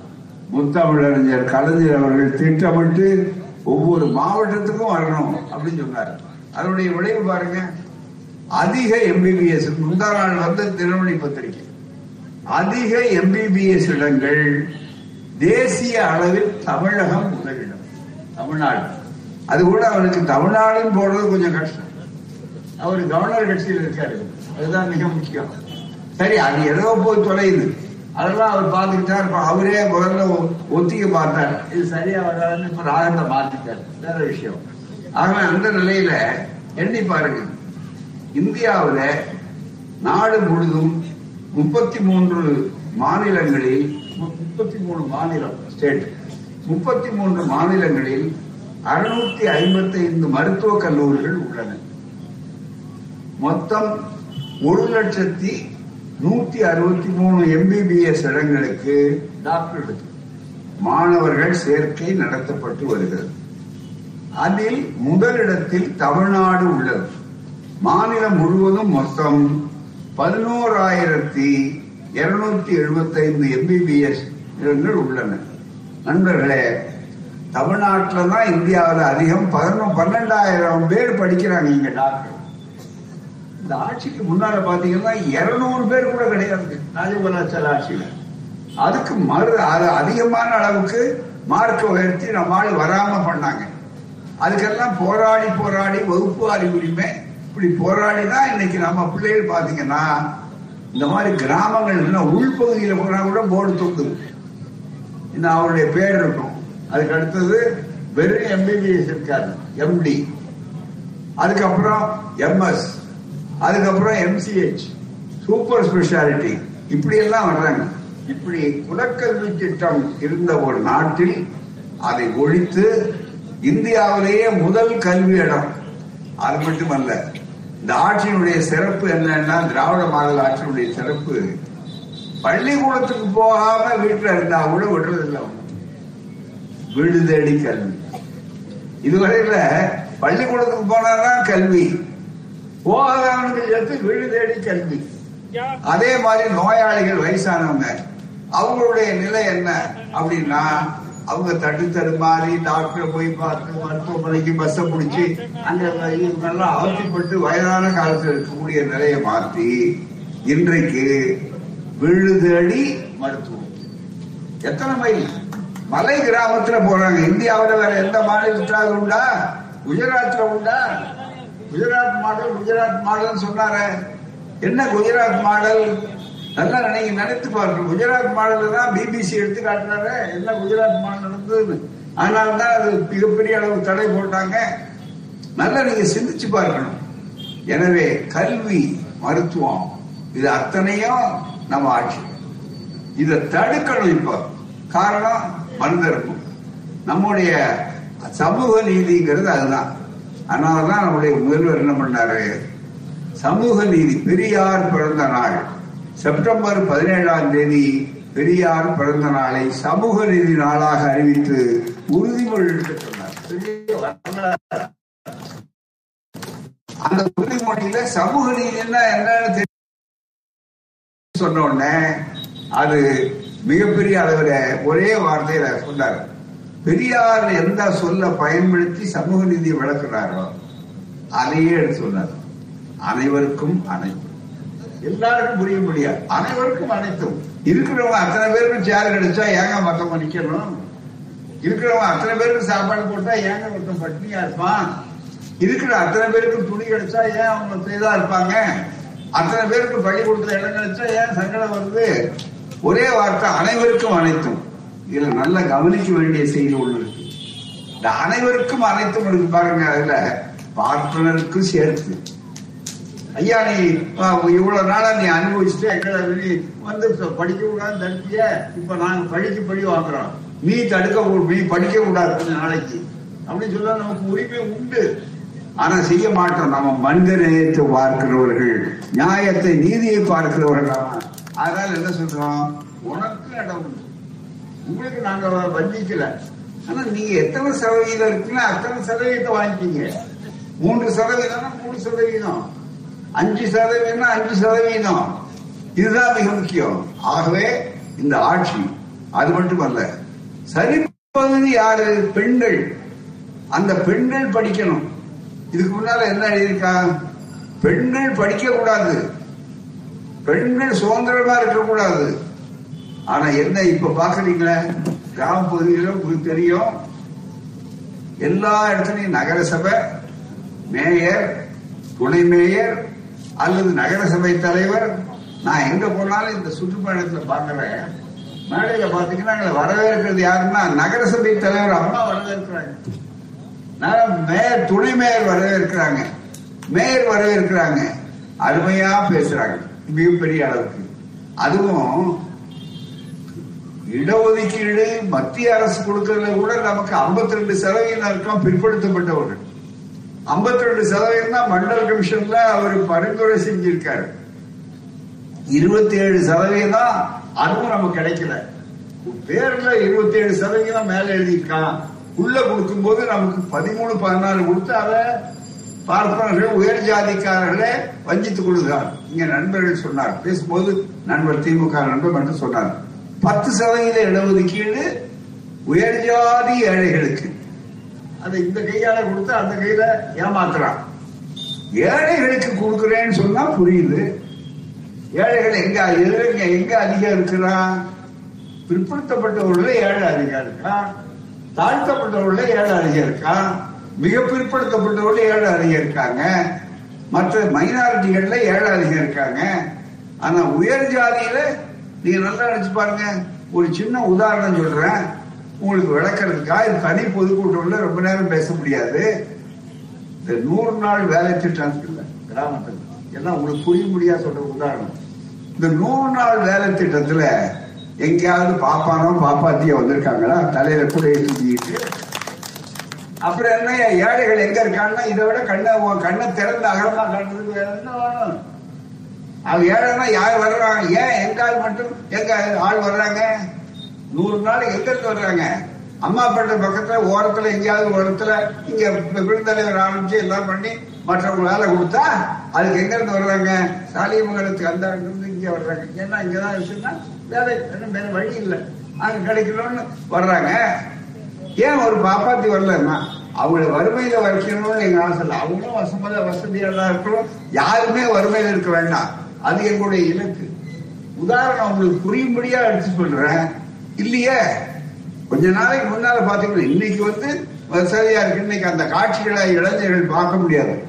முத்தமிழறிஞர் கலைஞர் அவர்கள் திட்டமிட்டு ஒவ்வொரு மாவட்டத்துக்கும் வரணும் அப்படின்னு சொன்னார். அதனுடைய விளைவு பாருங்க. அதிக எம்பிபிஎஸ் முந்தா நாள் வந்து திருமணி பத்திரிகை. அதிக எம்பிபிஎஸ் இடங்கள் தேசிய அளவில் தமிழகம் முதலிடம். தமிழ்நாடு. அது கூட அவருக்கு தமிழ்நாடுன்னு போடுறது கொஞ்சம் கஷ்டம். அவர் கவர்னர் கட்சியில் இருக்காரு. அதுதான் மிக முக்கியம். சரி அது ஏதோ போய் தொலையுது. அதெல்லாம் அவர் பார்த்துக்கிட்டார் இப்ப அவரே முதல்ல ஒத்திக்க பார்த்தார் இது சரியா வராதுன்னு இப்ப ராகத்தை மாத்திட்டார். வேற விஷயம். ஆக அந்த நிலையில எண்ணி பாருங்க. இந்தியாவுல நாடு முழுதும் முப்பத்தி மூன்று மாநிலங்களில் முப்பத்தி மூணு மாநிலம் ஸ்டேட் முப்பத்தி மூன்று மாநிலங்களில் அறுநூத்தி ஐம்பத்தி ஐந்து மருத்துவக் கல்லூரிகள் உள்ளன. மொத்தம் ஒரு லட்சத்தி நூத்தி அறுபத்தி மூணு எம்பிபிஎஸ் இடங்களுக்கு டாக்டர் மாணவர்கள் சேர்க்கை நடத்தப்பட்டு வருகிறது. அதில் முதலிடத்தில் தமிழ்நாடு உள்ளது. மாநிலம் முழுவதும் மொத்தம் பதினோராயிரத்தி இருநூத்தி எழுபத்தைந்து எம்பிபிஎஸ் இடங்கள் உள்ளன. நண்பர்களே தமிழ்நாட்டில் தான் இந்தியாவில் அதிகம் பதினொன்று பன்னெண்டாயிரம் பேர் படிக்கிறாங்க இங்க டாக்டர். இந்த ஆட்சிக்கு முன்னால பாத்தீங்கன்னா இருநூறு பேர் கூட கிடையாது. ராஜகோலாச்சார ஆட்சியில அதுக்கு மறு அது அதிகமான அளவுக்கு மார்க் உயர்த்தி நம்மால் வராம பண்ணாங்க. அதுக்கெல்லாம் போராடி போராடி வகுப்பு அறிவுரிமை இப்படி போராடி தான் இன்னைக்கு நம்ம பிள்ளைகள் பாத்தீங்கன்னா இந்த மாதிரி கிராமங்கள் உள்பகுதியில் போனா கூட போர்டு தொங்குது. இந்த அவருடைய பேர் இருக்கும். அதுக்கு அடுத்தது வெறும் எம்பிபிஎஸ் இருக்காரு எம்டி அதுக்கப்புறம் எம்எஸ் அதுக்கப்புறம் எம்சிஹெச் சூப்பர் ஸ்பெஷாலிட்டி இப்படி எல்லாம் வர்றாங்க. இப்படி குலக்கல்வி திட்டம் இருந்த ஒரு நாட்டில் அதை ஒழித்து இந்தியாவிலேயே முதல் கல்வி இடம் அது மட்டுமல்ல இந்த ஆட்சியினுடைய சிறப்பு என்னன்னா திராவிட மாடல் ஆட்சியினுடைய சிறப்பு பள்ளிக்கூடத்துக்கு போகாம வீட்டுல இருந்தா கூட விடுறதில்லை. அவங்க. வீடு தேடி கல்வி இதுவரையில பள்ளிக்கூடத்துக்கு போனாதான் கல்வி. போகாதவனுக்கு சேர்த்து வீடு தேடி கல்வி. அதே மாதிரி நோயாளிகள் வயசானவங்க அவங்களுடைய நிலை என்ன அப்படின்னா அவங்க தட்டு தடுமாறி டாக்டரை போய் பார்த்து மருத்துவமனைக்கு பஸ்ஸை பிடிச்சி அங்க இவங்கெல்லாம் அவசியப்பட்டு வயதான காலத்தில் இருக்கக்கூடிய நிலையை மாற்றி இன்றைக்கு விழுதடி தேடி மருத்துவம். எத்தனை மைல்? மலை கிராமத்துல போறாங்க. இந்தியாவில் வேற எந்த மாநிலத்திலாவது உண்டா? குஜராத்ல உண்டா? குஜராத் மாடல் குஜராத் மாடல் சொன்னாரு. என்ன குஜராத் மாடல்? நல்லா நீங்க நினைத்து பாருங்க. குஜராத் மாடல் தான் பிபிசி எடுத்து காட்டுறாரு. என்ன குஜராத் மாடல் நடந்ததுன்னு. அதனால தான் அது மிகப்பெரிய அளவு தடை போட்டாங்க. நல்லா நீங்க சிந்திச்சு பார்க்கணும் எனவே கல்வி மருத்துவம் இது அத்தனையும் நம்ம ஆட்சி. இதை தடுக்கணும் இப்ப. காரணம் மனிதருக்கும் நம்முடைய சமூக நீதிங்கிறது அதுதான். அதனாலதான் நம்முடைய முதல்வர் என்ன பண்ணாரு? சமூக நீதி. பெரியார் பிறந்த நாள். செப்டம்பர் பதினேழாம் தேதி பெரியார் பிறந்த நாளை சமூக நீதி நாளாக அறிவித்து உறுதிமொழி எடுக்க அந்த உறுதிமொழியில சமூக நீதினா என்னன்னு தெரியும் சொன்ன உடனே அது மிகப்பெரிய அளவில் ஒரே வார்த்தையில சொன்னார். பெரியார் எந்த சொல்ல பயன்படுத்தி சமூக நீதியை விளக்குறாரோ அதையே எடுத்து சொன்னார். அனைவருக்கும் அனைத்தும். எல்லாருக்கும் புரிய முடியாது. அனைவருக்கும் அனைத்தும். இருக்கிறவங்க அத்தனை பேருக்கும் சேர் கிடைச்சா ஏங்க மத்தவங்க நிக்கணும்? இருக்கிறவங்க அத்தனை பேருக்கு சாப்பாடு போட்டா ஏங்க ஒருத்தன் பட்னியா இருப்பான்? இருக்கிற அத்தனை பேருக்கு துணி கிடைச்சா ஏன் அவங்க இதா இருப்பாங்க? அத்தனை பேருக்கு பள்ளி கொடுத்த இடம் ஏன் சங்கடம் வருது? ஒரே வார்த்தை அனைவருக்கும் அனைத்தும். இதுல நல்லா கவனிக்க வேண்டிய செய்தி ஒண்ணு இருக்கு. இந்த அனைவருக்கும் அனைத்தும் இருக்கு பாருங்க அதுல பார்ப்பனருக்கும் சேர்த்து. ஐயா நீ இவ்வளவு நாளா நீ அனுபவிச்சுட்டு எங்களை நீ வந்து படிக்க கூடாது தடுப்பிய? இப்ப நாங்க படிக்க படி வாங்குறோம். நீ தடுக்க நீ படிக்க கூடாது நாளைக்கு. அப்படின்னு சொல்ல நமக்கு உரிமை உண்டு. ஆனா செய்ய மாட்டோம். நம்ம மனித நேயத்தை பார்க்கிறவர்கள் நியாயத்தை நீதியை பார்க்கிறவர்கள் அதனால என்ன சொல்றோம்? உனக்கு இடம் உங்களுக்கு நாங்க வஞ்சிக்கல. ஆனா நீங்க எத்தனை சதவீதம் இருக்குன்னா அத்தனை சதவீதத்தை வாங்கிக்கீங்க மூன்று சதவீதம்னா மூணு சதவீதம். அஞ்சு சதவீதம்னா அஞ்சு சதவீதம். இதுதான் மிக முக்கியம். ஆகவே இந்த ஆட்சி அது மட்டுமல்ல பகுதி யாரு? பெண்கள். அந்த பெண்கள் படிக்கணும். இதுக்கு முன்னால என்ன எழுதியிருக்கான்? பெண்கள் படிக்க கூடாது பெண்கள் சுதந்திரமா இருக்கக்கூடாது. ஆனா என்ன இப்ப பாக்குறீங்களே கிராம பகுதிகளில் உங்களுக்கு தெரியும். எல்லா இடத்துலயும் நகரசபை மேயர் துணை மேயர் அல்லது நகரசபை தலைவர். நான் எங்க போனாலும் இந்த சுற்றுப்பயணத்துல பாக்குறேன் மேடையில பாத்தீங்கன்னா எங்களை வரவேற்கிறது யாருன்னா நகரசபை தலைவர். அம்மா வரவேற்கிறாங்க. மேயர் துணை மேயர் வரவேற்கிறாங்க. மேயர் வரவேற்கிறாங்க. அருமையா பேசுறாங்க. மிகப்பெரிய அளவுக்கு. அதுவும் இடஒதுக்கீடு மத்திய அரசு கொடுக்கறதுல கூட நமக்கு 52% ரெண்டு சதவீதம் பிற்படுத்தப்பட்டவர்கள். 52% ரெண்டு சதவீதம் தான் மண்டல் கமிஷன்ல அவர் பரிந்துரை செஞ்சிருக்காரு. இருபத்தி ஏழு சதவீதம் அதுவும் நமக்கு கிடைக்கல. பேர்ல இருபத்தி ஏழு சதவீதம் மேல எழுதியிருக்கான். உள்ள கொடுக்கும்போது நமக்கு பதிமூணு பதினாலு கொடுத்து அதை பார்ப்பனர்கள் உயர் ஜாதிக்காரர்களே வஞ்சித்து கொடுக்கிறார் இங்க நண்பர்கள் சொன்னார். பேசும்போது நண்பர் திமுக நண்பர் என்று சொன்னார். பத்து சதவீத இடஒதுக்கீடு உயர் ஜாதி ஏழைகளுக்கு. அதை இந்த கையால கொடுத்து அந்த கையில ஏமாத்துறான். ஏழைகளுக்கு கொடுக்குறேன்னு சொன்னா புரியுது. ஏழைகள் எங்க எங்க எங்க அதிகம் இருக்கிறான்? பிற்படுத்தப்பட்டவர்கள ஏழை அதிகம் இருக்கான் தாழ்த்தப்பட்டவர்கள ஏழை அறிஞர் இருக்கான் மிக பிற்படுத்தப்பட்டவர்கள் ஏழை அறிஞர் இருக்காங்க. மற்ற மைனாரிட்டிகள்ல ஏழை அறிஞர் இருக்காங்க. ஆனா உயர் ஜாதியில நீங்க நல்லா நினைச்சு பாருங்க. ஒரு சின்ன உதாரணம் சொல்றேன். உங்களுக்கு விளக்கிறதுக்காக இது தனி பொதுக்கூட்டம்ல ரொம்ப நேரம் பேச முடியாது. இந்த நூறு நாள் வேலை திட்டம் இருக்குல்ல ஏன்னா எல்லாம் உங்களுக்கு புரிய முடியா சொல்ற உதாரணம். இந்த நூறு நாள் வேலை திட்டத்துல எங்கேயாவது பாப்பானோ பாப்பாத்தியோ வந்திருக்காங்களா? தலையில கூடையை தூக்கிட்டு அப்புறம் என்ன ஏழைகள் எங்க இருக்காங்கன்னா இதை விட கண்ணை உன் கண்ணை திறந்து அகலமா கண்டதுக்கு என்ன வேணும்? அவன் ஏழைன்னா யார் வர்றாங்க? ஏன் எங்க ஆள் மட்டும் எங்க ஆள் வர்றாங்க? நூறு நாள் எங்க இருந்து வர்றாங்க? அம்மாப்பேட்டை பக்கத்துல ஓரத்துல எங்கேயாவது ஒரு இடத்துல இங்க விருந்தலைவர் ஆரம்பிச்சு எல்லாம் பண்ணி மற்றவங்க வேலை கொடுத்தா அதுக்கு எங்க இருந்து வர்றாங்க? சாலியமங்கலத்துக்கு அந்த இருந்து இங்க வர்றாங்க. ஏன்னா இங்கதான் இருக்குன்னா வேலை வேற வழி இல்லை. அது கிடைக்கணும்னு வர்றாங்க. ஏன் ஒரு பாப்பாத்தி வரலன்னா அவங்கள வறுமையில வைக்கணும்னு எங்க ஆசை இல்லை அவங்களும் வசமத வசதியெல்லாம் இருக்கணும். யாருமே வறுமையில இருக்க வேண்டாம். அது எங்களுடைய இலக்கு. உதாரணம் உங்களுக்கு புரியும்படியா எடுத்து சொல்றேன். இல்லையே? கொஞ்ச நாளைக்கு முன்னால பாத்தீங்கன்னா இன்னைக்கு வந்து வசதியா இருக்கு. இன்னைக்கு அந்த காட்சிகளை இளைஞர்கள் பார்க்க முடியாது.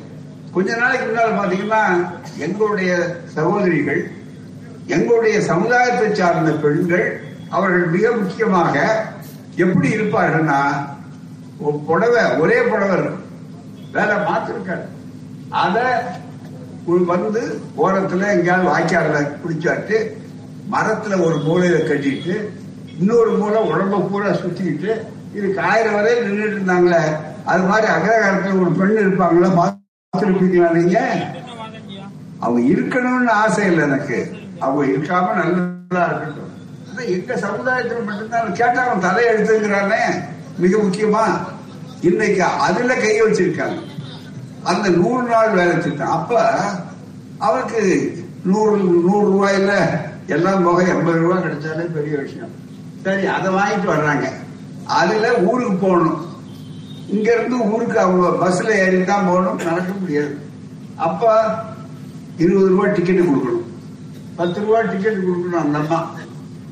கொஞ்ச நாளைக்கு முன்னால பாத்தீங்கன்னா எங்களுடைய சகோதரிகள் எங்களுடைய சமுதாயத்தை சார்ந்த பெண்கள் அவர்கள் மிக முக்கியமாக எப்படி இருப்பார்கள்னா புடவை ஒரே புடவை இருக்கும் வேலை மாத்திருக்காரு அத வந்து ஓரத்துல எங்கேயாவது வாய்க்கால குடிச்சாட்டு மரத்துல ஒரு மூலையில கட்டிட்டு இன்னொரு மூலை உடம்ப பூரா சுத்திக்கிட்டு இது காயிற வரையில் நின்றுட்டு இருந்தாங்களே அது மாதிரி அகரகாலத்துல ஒரு பெண் இருப்பாங்களா பார்த்துருப்பீங்களா நீங்க? அவங்க இருக்கணும்னு ஆசை இல்லை எனக்கு. அவங்க இருக்காம நல்லதா இருக்கட்டும். எங்க சமுதாயத்தில் மட்டும்தான் கேட்டா அவன் தலை மிக முக்கியமா? இன்னைக்கு அதுல கை வச்சிருக்காங்க. அந்த நூறு நாள் வேலை திட்டம். அப்ப அவருக்கு நூறு நூறு ரூபாயில எல்லாம் போக எண்பது ரூபாய் கிடைச்சாலே பெரிய விஷயம். சரி அதை வாங்கிட்டு வர்றாங்க. அதுல ஊருக்கு போகணும். இங்க இருந்து ஊருக்கு அவங்க பஸ்ல ஏறி தான் போகணும். நடக்க முடியாது. அப்ப இருபது ரூபாய் டிக்கெட் கொடுக்கணும். பத்து ரூபாய் டிக்கெட் கொடுக்கணும் அந்த அம்மா.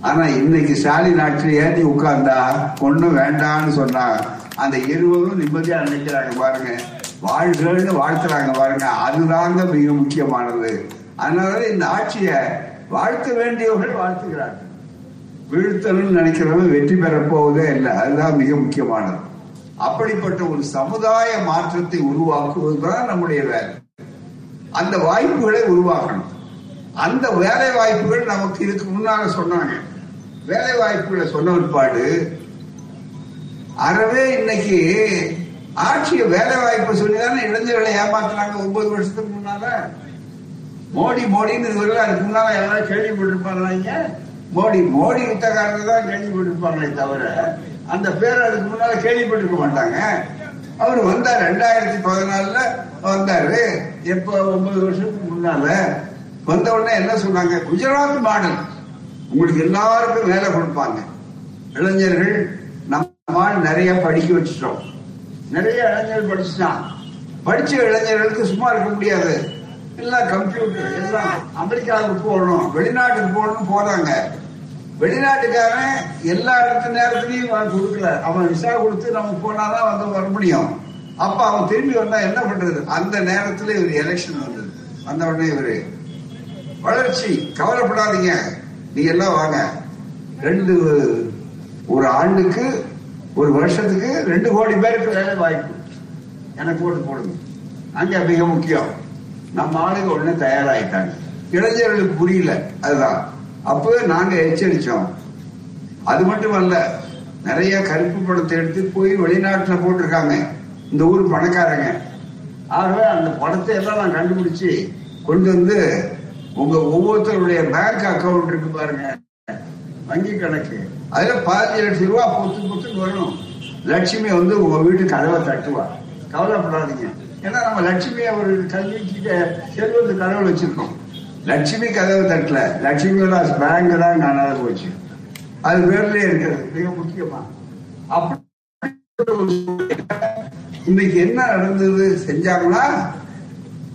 ஆனா இன்னைக்கு ஸ்டாலின் ஆட்சியில் ஏற்றி உட்கார்ந்தா ஒண்ணும் வேண்டாம்னு சொன்னா அந்த இருவரும் நிம்மதியா நினைக்கிறாங்க பாருங்க. வாழ்கள்னு வாழ்த்துறாங்க பாருங்க. அதுதாங்க மிக முக்கியமானது. அதனால இந்த ஆட்சியை வாழ்த்த வேண்டியவர்கள் வாழ்த்துகிறார்கள். வீழ்த்தணும்னு நினைக்கிறவங்க வெற்றி பெறப்போவதே இல்லை. அதுதான் மிக முக்கியமானது. அப்படிப்பட்ட ஒரு சமுதாய மாற்றத்தை உருவாக்குவதுதான் நம்முடைய வேலை. அந்த வாய்ப்புகளை உருவாக்கணும். அந்த வேலை வாய்ப்புகள் நமக்கு இதுக்கு முன்னால சொன்னாங்க. வேலை வாய்ப்புகளை சொன்ன பிற்பாடு அறவே இன்னைக்கு ஆட்சிய வேலை வாய்ப்பு சொல்லிதானே இளைஞர்களை ஏமாத்துனாங்க ஒன்பது வருஷத்துக்கு முன்னால? மோடி மோடின்னு இதுவரை அதுக்கு முன்னால எல்லாரும் கேள்விப்பட்டிருப்பாங்க மோடி மோடி யுத்தக்காரங்க தான் கேள்விப்பட்டிருப்பாங்களே தவிர அந்த பேர் அதுக்கு முன்னால கேள்விப்பட்டிருக்க மாட்டாங்க. அவர் வந்தார் ரெண்டாயிரத்தி பதினாலுல வந்தாரு. எப்ப? ஒன்பது வருஷத்துக்கு முன்னால. வந்த உடனே என்ன சொன்னாங்க குஜராத் மாடல். உங்களுக்கு எல்லாருக்கும் வேலை கொடுப்பாங்க. இளைஞர்கள் நம்ம நிறைய படிக்க வச்சுட்டோம். நிறைய இளைஞர்கள் படிச்சுட்டான். படிச்ச இளைஞர்களுக்கு சும்மா இருக்க முடியாது. எல்லாம் கம்ப்யூட்டர் எல்லாம் அமெரிக்காவுக்கு போகணும் வெளிநாட்டுக்கு போகணும் போறாங்க. வெளிநாட்டுக்காரன் எல்லா இடத்து நேரத்துலையும் அவன் கொடுக்கல. அவன் விசா கொடுத்து நம்ம போனாதான் வந்து வர முடியும். அப்ப அவன் திரும்பி வந்தா என்ன பண்றது? அந்த நேரத்துல இவர் எலெக்ஷன் வந்தது. வந்த உடனே இவரு வளர்ச்சி கவலைப்படாதீங்க. நீங்க எல்லாம் வாங்க. ரெண்டு ஒரு ஆண்டுக்கு ஒரு வருஷத்துக்கு ரெண்டு கோடி பேருக்கு வேலை வாய்ப்பு. எனக்கு ஓட்டு போடுங்க. அங்க மிக முக்கியம். நம்ம ஆளுங்க உடனே தயாராயிட்டாங்க. இளைஞர்களுக்கு புரியல. அதுதான். அப்பவே நாங்க எச்சரிச்சோம். அது மட்டும் அல்ல நிறைய கருப்பு படத்தை எடுத்து போய் வெளிநாட்டுல போட்டிருக்காங்க. இந்த ஊர் பணக்காரங்க. ஆகவே அந்த படத்தை எல்லாம் நான் கண்டுபிடிச்சு கொண்டு வந்து உங்க ஒவ்வொருத்தருடைய பேங்க் அக்கவுண்ட் இருக்கு பாருங்க. வங்கி கணக்கு. அதுல பதினஞ்சு லட்சம் ரூபா பொத்து பொத்துன்னு வரும் லட்சுமி வந்து உங்க வீட்டு கதவை தட்டுவா. கவலைப்படாதீங்க. ஏன்னா நம்ம லட்சுமி ஒரு கல்விக்கு செல்வத்து கடவுள் வச்சிருக்கோம். லட்சுமி கதவை தட்டல. லட்சுமி பேங்க் தான் காணாத போச்சு. அது பேர்லயே இருக்கிறது. மிக முக்கியமா. அப்படி இன்னைக்கு என்ன நடந்தது? செஞ்சாங்களா?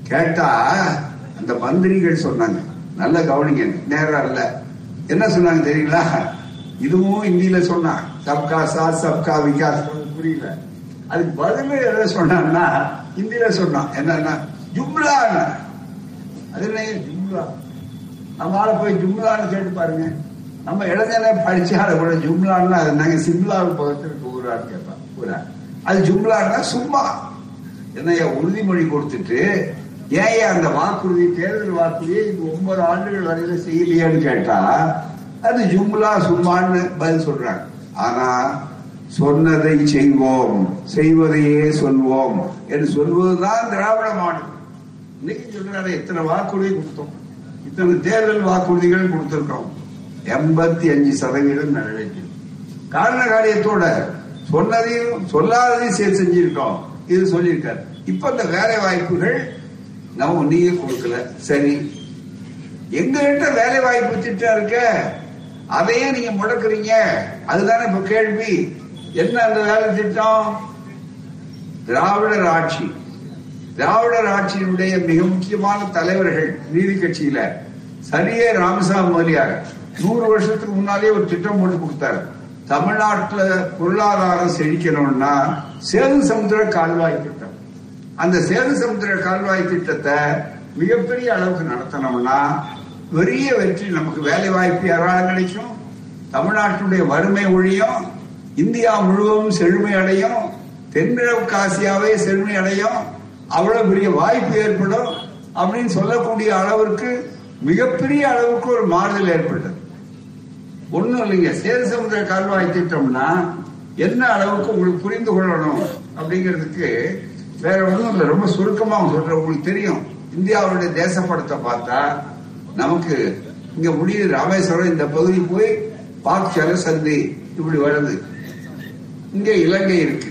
கேட்டா அந்த மந்திரிகள் சொன்னாங்க. நல்ல கவனிங்க நேரம் இல்ல. என்ன சொன்னாங்க தெரியுங்களா? இதுவும் இந்தியில சொன்னான் சப்கா சாத் சப்கா விகாஸ் புரியல. அதுக்கு பதில் எதை சொன்னான்னா இந்தியில சொன்னான். என்னன்னா ஜும்லா அது என்ன ஜும்லா? நம்மளால போய் ஜும்லான்னு கேட்டு பாருங்க. நம்ம இளைஞரை படிச்சால கூட ஜும்லான்னா அது நாங்க சிம்லாவுக்கு பக்கத்துல ஊரான்னு கேட்பான். ஊரா அது ஜும்லான்னா சும்மா. என்னையா உறுதிமொழி கொடுத்துட்டு ஏன் அந்த வாக்குறுதி தேர்தல் வாக்குறுதியை இப்போ ஒன்பது ஆண்டுகள் வரையில செய்யலையான்னு கேட்டா அது ஜும்லா சும்மான்னு பதில் சொல்றாங்க. ஆனா சொன்னதை செய்வோம் செய்வதையே சொல்வோம் என்று சொல்வதுதான் திராவிட மாடல். இன்னைக்கு சொல்றாரு இத்தனை வாக்குறுதி கொடுத்தோம். இத்தனை தேர்தல் வாக்குறுதிகள் கொடுத்திருக்கோம் எண்பத்தி அஞ்சு சதவீதம் நிறைவேற்றி காரண காரியத்தோட சொன்னதையும் சொல்லாததையும் சேர்த்து செஞ்சிருக்கோம். இது சொல்லியிருக்காரு. இப்ப இந்த வேலை வாய்ப்புகள் நம்ம நீங்க கொடுக்கல. சரி. எங்க கிட்ட வேலை வாய்ப்பு திட்டம் இருக்க? அதையே நீங்க முடக்குறீங்க. அதுதானே இப்ப கேள்வி. என்ன அந்த வேலை திட்டம்? திராவிடர் ஆட்சி. திராவிடர் ஆட்சியினுடைய மிக முக்கியமான தலைவர்கள் நீதி கட்சியில சரியே ராமசாமி முதலியார். நூறு வருஷத்துக்கு முன்னாலே ஒரு திட்டம் போட்டு கொடுத்தாரு. தமிழ்நாட்டுல பொருளாதாரம் செழிக்கணும்னா சேது சமுத்திர கால்வாய் அந்த சேது சமுத்திர கால்வாய் திட்டத்தை மிகப்பெரிய அளவுக்கு நடத்தினோம்னா பெரிய வெற்றி நமக்கு வேலை வாய்ப்பு ஏராளம் கிடைக்கும்? தமிழ்நாட்டுடைய வறுமை ஒழியும் இந்தியா முழுவதும் செழுமை அடையும் தென்கிழக்கு ஆசியாவே செழுமை அடையும் அவ்வளவு பெரிய வாய்ப்பு ஏற்படும் அப்படின்னு சொல்லக்கூடிய அளவிற்கு மிகப்பெரிய அளவுக்கு ஒரு மாறுதல் ஏற்பட்டது. ஒண்ணும் இல்லைங்க. சேது சமுத்திர கால்வாய் திட்டம்னா என்ன அளவுக்கு உங்களுக்கு புரிந்து கொள்ளணும் அப்படிங்கிறதுக்கு வேற ஒன்றும் இல்லை ரொம்ப சுருக்கமா சொல்ற உங்களுக்கு தெரியும். இந்தியாவுடைய தேசப்படத்தை பார்த்தா நமக்கு இங்க முடியுது. ராமேஸ்வரம் இந்த பகுதி போய் பாக் சந்தி இப்படி வருது. இங்க இலங்கை இருக்கு.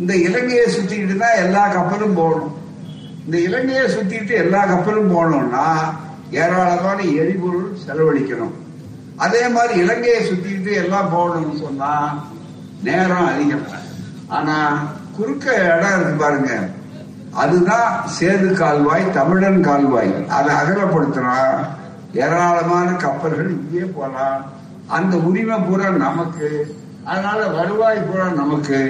இந்த இலங்கையை சுத்திக்கிட்டு தான் எல்லா கப்பலும் போகணும். இந்த இலங்கையை சுத்திட்டு எல்லா கப்பலும் போகணும்னா ஏராளமான எரிபொருள் செலவழிக்கணும். அதே மாதிரி இலங்கையை சுத்திட்டு எல்லாம் போகணும்னு சொன்னா நேரம் அதிகம். ஆனா குறுக்க இடம் இருக்கு பாருங்க. அதுதான் சேது கால்வாய் தமிழன் கால்வாய். அதை அகலப்படுத்தினா ஏராளமான கப்பல்கள் இங்கே போலாம் அந்த உரிமை பூரா நமக்கு. அதனால வருவாய் பூரா நமக்கு.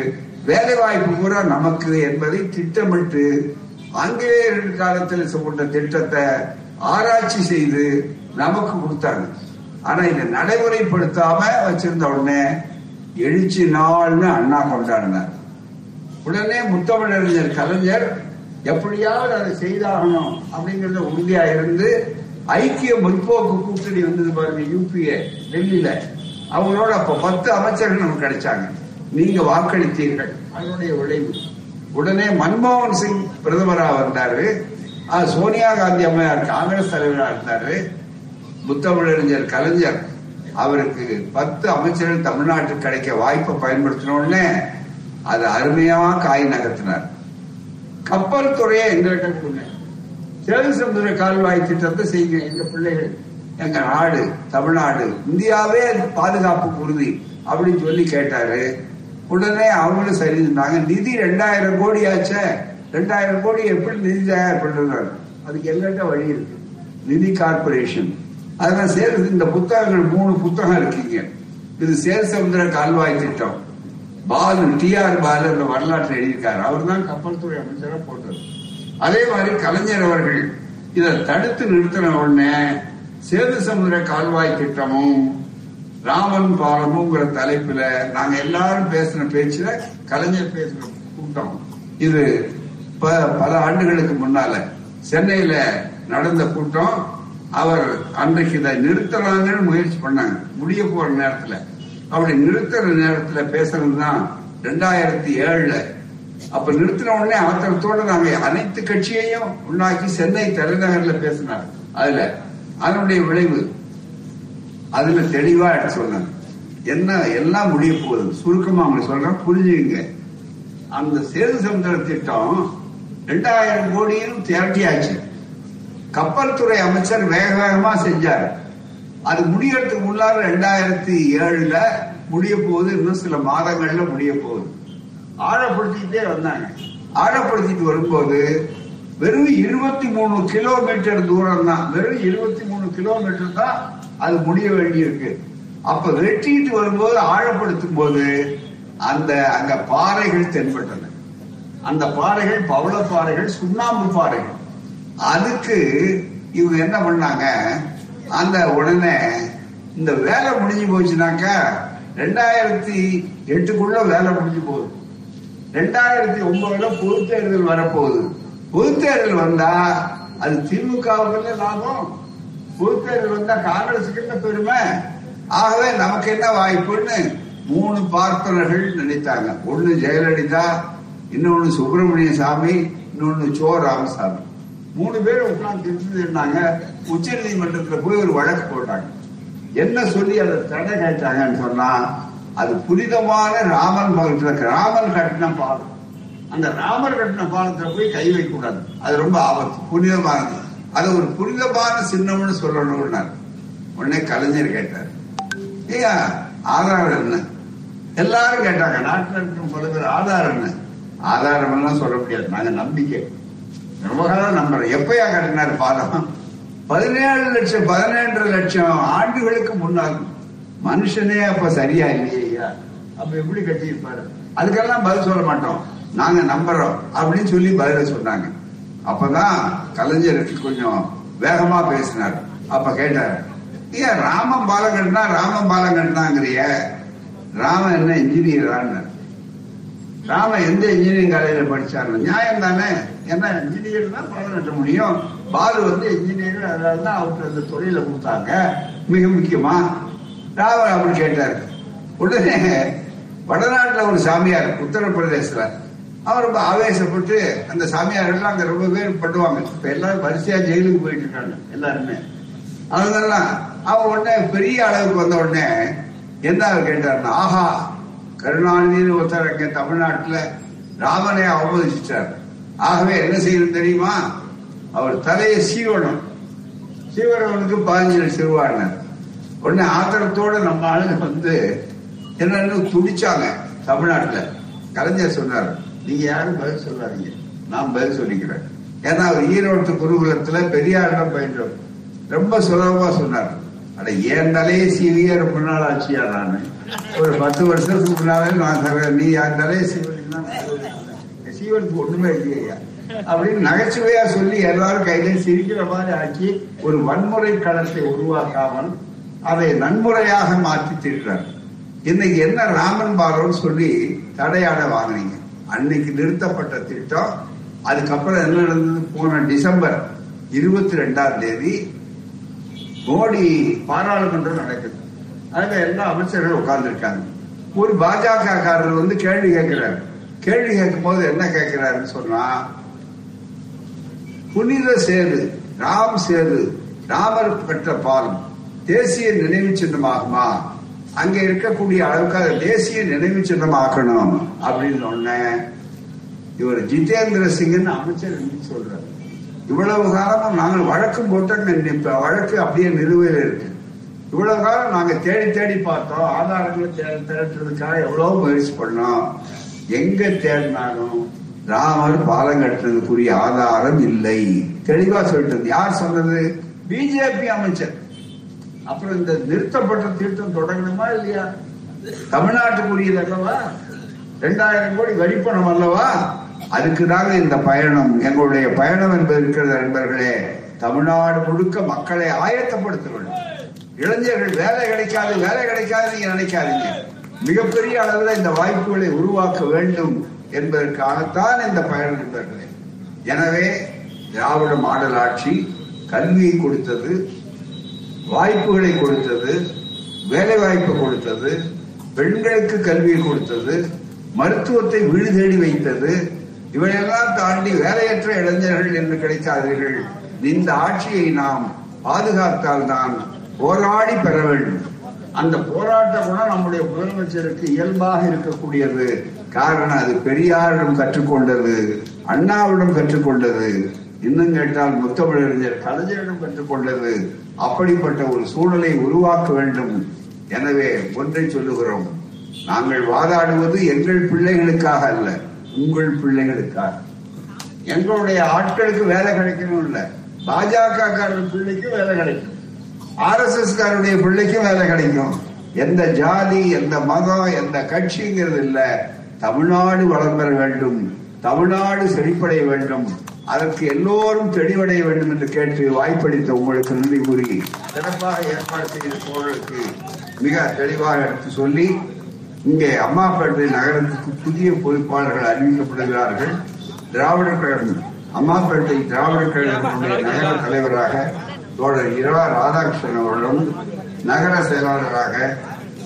வேலை வாய்ப்பு பூரா நமக்கு என்பதை திட்டமிட்டு ஆங்கிலேயர்கள் காலத்தில் சொல்ற திட்டத்தை ஆராய்ச்சி செய்து நமக்கு கொடுத்தாங்க. ஆனா இதை நடைமுறைப்படுத்தாம வச்சிருந்த உடனே எழுச்சி நாள்னு அண்ணா கொண்டாடினார். உடனே முத்தமிழறிஞர் கலைஞர் எப்படியாவது அதை செய்தாகணும் அப்படிங்கறத உறுதியா இருந்து ஐக்கிய முற்போக்கு கூட்டணி வந்தது பாருங்க யூபிஏ டெல்லியில. அவங்களோட அப்ப பத்து அமைச்சர்கள் நமக்கு கிடைச்சாங்க. நீங்க வாக்களித்தீர்கள். அதனுடைய விளைவு. உடனே மன்மோகன் சிங் பிரதமராக வந்தாரு. சோனியா காந்தி அம்மையார் காங்கிரஸ் தலைவராக இருந்தாரு. முத்தமிழறிஞர் கலைஞர் அவருக்கு பத்து அமைச்சர்கள் தமிழ்நாட்டுக்கு கிடைக்க வாய்ப்பை பயன்படுத்தின உடனே அது அருமையா காய் நகர்த்தினார். கப்பல் துறையை எங்கள்கிட்ட கொடுங்க. சேது சமுதிர கால்வாய் திட்டத்தை செய்யுங்க எங்க பிள்ளைகள். எங்க நாடு தமிழ்நாடு இந்தியாவே அது பாதுகாப்பு உறுதி அப்படின்னு சொல்லி கேட்டாரு. உடனே அவங்களும் சரி இருந்தாங்க நிதி ரெண்டாயிரம் கோடி ஆச்சே ரெண்டாயிரம் கோடி எப்படி நிதி தயார் பண்றது அதுக்கு எங்கிட்ட வழி இருக்கு. நிதி கார்பரேஷன் அதெல்லாம் சேர்ந்து இந்த புத்தகங்கள் மூணு புத்தகம் இருக்கீங்க இது சேது சமுதிர கால்வாய் திட்டம். பாலு டி ஆர் பாலு அந்த வரலாற்றை எழுதியிருக்காரு. அவர் தான் கப்பல் துறை அமைச்சரா போட்டது. அதே மாதிரி கலைஞர் அவர்கள் இதை தடுத்து நிறுத்தின உடனே சேது சமுதிர கால்வாய் திட்டமும் ராமன் பாலமுங்கிற தலைப்புல நாங்க எல்லாரும் பேசின பேச்சுல கலைஞர் பேசுற கூட்டம். இது ப- பல ஆண்டுகளுக்கு முன்னால சென்னையில நடந்த கூட்டம். அவர் அன்றைக்கு இதை நிறுத்தலாங்கன்னு முயற்சி பண்ணாங்க. முடிய போற நேரத்துல. அப்படி நிறுத்துற நேரத்துல பேசுறது தான் ரெண்டாயிரத்தி ஏழுல. அப்ப நிறுத்தின உடனே ஆத்திரத்தோட நாங்க அனைத்து கட்சியையும் உண்டாக்கி சென்னை தலைநகர்ல பேசினார். அதுல அதனுடைய விளைவு. அதுல தெளிவா எடுத்து சொன்னாங்க என்ன எல்லாம் முடிய போகுது. சுருக்கமா அவங்க சொல்றேன். புரிஞ்சுங்க. அந்த சேது சமுதிர திட்டம் ரெண்டாயிரம் கோடியும் திரட்டியாச்சு. கப்பல் துறை அமைச்சர் வேக வேகமா செஞ்சாரு. அது முடியறதுக்கு முன்னால ரெண்டாயிரத்தி ஏழுல முடிய போகுது இன்னும் சில மாதங்கள்ல முடிய போகுது ஆழப்படுத்திக்கிட்டே வந்தாங்க. ஆழப்படுத்திட்டு வரும்போது வெறும் இருபத்தி மூணு கிலோமீட்டர் தூரம் தான் வெறும் இருபத்தி மூணு கிலோமீட்டர் தான் அது முடிய வேண்டியிருக்கு. அப்ப வெட்டிட்டு வரும்போது ஆழப்படுத்தும் போது அந்த அங்க பாறைகள் தென்பட்டன. அந்த பாறைகள் பவள பாறைகள் சுண்ணாம்பு பாறைகள். அதுக்கு இவங்க என்ன பண்ணாங்க? அந்த உடனே இந்த வேலை முடிஞ்சு போச்சுனாக்கா ரெண்டாயிரத்தி எட்டுக்குள்ள வேலை முடிஞ்சு போகுது. ரெண்டாயிரத்தி ஒன்பதுல பொது தேர்தல் வரப்போகுது. பொது தேர்தல் வந்தா அது திமுகவுக்கு லாபம். பொது தேர்தல் வந்தா காங்கிரசுக்கு என்ன பெருமை. ஆகவே நமக்கு என்ன வாய்ப்புன்னு மூணு பார்ப்பனர்கள் நினைத்தாங்க. ஒன்னு ஜெயலலிதா இன்னொன்னு சுப்பிரமணிய சாமி இன்னொன்னு சோ. ராமசாமி. மூணு பேர் உட்கார்ந்து திட்டிருந்தாங்க உச்ச நீதிமன்றத்துல போய் ஒரு வழக்கு போட்டாங்க. என்ன சொல்லி அதை தடை கேட்டாங்கன்னு சொன்னா அது புனிதமான ராமன் பகுதியில் ராமன் கட்டின பாலம். அந்த ராமர் கட்டின பாலத்துல போய் கை வைக்கக்கூடாது. அது ரொம்ப ஆபத்து புனிதமானது. அது ஒரு புனிதமான சின்னம்னு சொல்லணும்னாரு. உடனே கலைஞர் கேட்டார். ஐயா ஆதாரம் என்ன? எல்லாரும் கேட்டாங்க. நாட்டில் இருக்கும் பல பேர் ஆதாரம் என்ன? ஆதாரம் எல்லாம் சொல்ல முடியாது. நாங்க நம்பிக்கை. ரொம்ப காலம் நம்புறோம் எப்பயா கட்டினார் பாலம் பதினேழு லட்சம் பதினேழு லட்சம் ஆண்டுகளுக்கு முன்னால். மனுஷனே அப்ப சரியா இல்லையா அப்ப எப்படி கட்டியிருப்பாரு? அதுக்கெல்லாம் பதில் சொல்ல மாட்டோம். நாங்க நம்புறோம் அப்படின்னு சொல்லி பதில சொன்னாங்க. அப்பதான் கலைஞர் கொஞ்சம் வேகமா பேசினார். அப்ப கேட்டார் ஏன் ராமம் பாலம் கட்டினா ராமம் பாலம் கட்டினாங்கிறிய? ராமன் என்ன இன்ஜினியரான்னு ராம எந்த இன்ஜினியரிங் காலேஜில் படிச்சாரு நியாயம் தானே? ஏன்னா இன்ஜினியர் தான் பணம் கட்ட முடியும். பாலு வந்து இன்ஜினியர் அதனால தான் அவருக்கு அந்த தொழில கொடுத்தாங்க. மிக முக்கியமா ராமர் அப்படி கேட்டாரு. உடனே வடநாட்டில் ஒரு சாமியார் உத்தரப்பிரதேசல அவர் ரொம்ப ஆவேசப்பட்டு அந்த சாமியார்கள் அங்கே ரொம்ப பேர் பண்ணுவாங்க இப்போ எல்லாரும் வரிசையாக ஜெயிலுக்கு போயிட்டு இருக்காங்க எல்லாருமே. அதனால அவன் உடனே பெரிய அளவுக்கு வந்த உடனே என்ன அவர் கேட்டாருன்னா ஆஹா கருணாநிதினு ஒருத்தர் இங்க தமிழ்நாட்டுல ராமனை அவமதிச்சிட்டார். ஆகவே என்ன செய்யணும் தெரியுமா? அவர் தலையை சீவனம் சீவரவனுக்கு பதினஞ்சு லட்சம் உடனே ஆத்திரத்தோட நம்ம ஆளுங்க வந்து என்னன்னு துடிச்சாங்க தமிழ்நாட்டுல. கலைஞர் சொன்னார் நீங்க யாரும் பதில் சொல்லாதீங்க. நான் பதில் சொல்லிக்கிறேன். ஏன்னா அவர் ஈரோட்டு குருகுலத்துல பெரியாரிடம் பயின்றோம் ரொம்ப சுலபமா சொன்னார். அட என் தலையை சீவியே ரொம்ப நாள் ஆச்சியா நான்? ஒரு பத்து வருஷத்துக்கு முன்னாலே நான் சொல்றேன் நீ யாருந்தாலே தலையை சீவன் சீவனுக்கு ஒண்ணுமே இல்லையா? அப்படின்னு நகைச்சுவையா சொல்லி எல்லாரும் கையில சிரிக்கிற மாதிரி ஆக்கி ஒரு வன்முறை களத்தை உருவாக்காமல் அதை நன்முறையாக மாற்றி திட்டார் இன்னைக்கு என்ன ராமன் பாலம்னு சொல்லி தடையாட வாங்கினீங்க அன்னைக்கு நிறுத்தப்பட்ட திட்டம். அதுக்கப்புறம் என்ன நடந்தது? போன டிசம்பர் இருபத்தி ரெண்டாம் தேதி மோடி பாராளுமன்றம் நடக்குது. அதுல எல்லா அமைச்சர்கள் உட்கார்ந்து இருக்காங்க ஒரு பாஜக காரர் வந்து கேள்வி கேட்கிறார். கேள்வி கேட்கும் போது என்ன கேட்கிறாருன்னு சொன்னா புனித சேது ராம் சேது ராமர் பெற்ற பாலம் தேசிய நினைவு சின்னமாகுமா? அங்க இருக்கக்கூடிய அளவுக்கு அதை தேசிய நினைவு சின்னமாக்கணும் அப்படின்னு ஒண்ணு இவர் ஜிதேந்திர சிங்னு அமைச்சர் சொல்றாரு. இவ்வளவு காலமும் நாங்கள் வழக்கும் போட்டு வழக்கு அப்படியே நிலுவையில் இருக்கு. இவ்வளவு காலம் நாங்க தேடி தேடி பார்த்தோம். ஆதாரங்களை திரட்டுறதுக்காக எவ்வளவு முயற்சி பண்ணோம். எங்க தேடினாலும் ராமர் பாலம் கட்டுறதுக்குரிய ஆதாரம் இல்லை. தெளிவா சொல்லிட்டு யார் சொன்னது? பிஜேபி அமைச்சர். அப்புறம் இந்த நிறுத்தப்பட்ட திட்டம் தொடங்கணுமா இல்லையா? தமிழ்நாட்டுக்குரியது அல்லவா? ரெண்டாயிரம் கோடி வரிப்பணம் அல்லவா? அதுக்கு தாங்க இந்த பயணம். எங்களுடைய பயணம் என்பது இருக்கிறது நண்பர்களே. தமிழ்நாடு முழுக்க மக்களை ஆயத்தப்படுத்த வேண்டும் இளைஞர்கள் வேலை கிடைக்காது வேலை கிடைக்காது நீங்க நினைக்காதீங்க. மிகப்பெரிய அளவில் இந்த வாய்ப்புகளை உருவாக்க வேண்டும் என்பதற்காகத்தான் இந்த பயன் நண்பர்களே எனவே திராவிட மாடல் ஆட்சி கல்வியை கொடுத்தது வாய்ப்புகளை கொடுத்தது வேலை வாய்ப்பு கொடுத்தது பெண்களுக்கு கல்வியை கொடுத்தது மருத்துவத்தை வீடு தேடி வைத்தது இவையெல்லாம் தாண்டி வேலையற்ற இளைஞர்கள் என்று கிடைக்காதீர்கள். இந்த ஆட்சியை நாம் பாதுகாத்தால் தான் போராடி பெற வேண்டும். அந்த போராட்டம் கூட நம்முடைய முதலமைச்சருக்கு இயல்பாக இருக்கக்கூடியது. காரணம் அது பெரியாரிடம் கற்றுக்கொண்டது அண்ணாவிடம் கற்றுக்கொண்டது. இன்னும் கேட்டால் முத்தமிழறிஞர் கலைஞரிடம் கற்றுக்கொண்டது. அப்படிப்பட்ட ஒரு சூழலை உருவாக்க வேண்டும். எனவே ஒன்றை சொல்லுகிறோம். நாங்கள் வாதாடுவது எங்கள் பிள்ளைகளுக்காக அல்ல உங்கள் பிள்ளைகளுக்காக. எங்களுடைய ஆட்களுக்கு வேலை கிடைக்கணும் இல்ல. பாஜக காரர் பிள்ளைக்கு வேலை கிடைக்கும் ஆர் எஸ் எஸ் பிள்ளைக்கும் வேலை கிடைக்கும். எந்த ஜாதி எந்த மதம் எந்த கட்சிங்கிறது இல்ல. தமிழ்நாடு வளம் பெற வேண்டும். தமிழ்நாடு செழிப்படைய வேண்டும். அதற்கு எல்லோரும் தெளிவடைய வேண்டும் என்று கேட்டு வாய்ப்பளித்த உங்களுக்கு நன்றி கூறி சிறப்பாக ஏற்பாடு செய்த தோழருக்கு மிக தெளிவாக எடுத்து சொல்லி இங்கே அம்மாப்பேட்டை நகரத்துக்கு புதிய பொறுப்பாளர்கள் அறிவிக்கப்படுகிறார்கள். திராவிடர் கழகம் அம்மாப்பேட்டை திராவிடர் கழகத்தினுடைய நகர தலைவராக தோழர் இரவா ராதாகிருஷ்ணன் அவர்களும் நகர செயலாளராக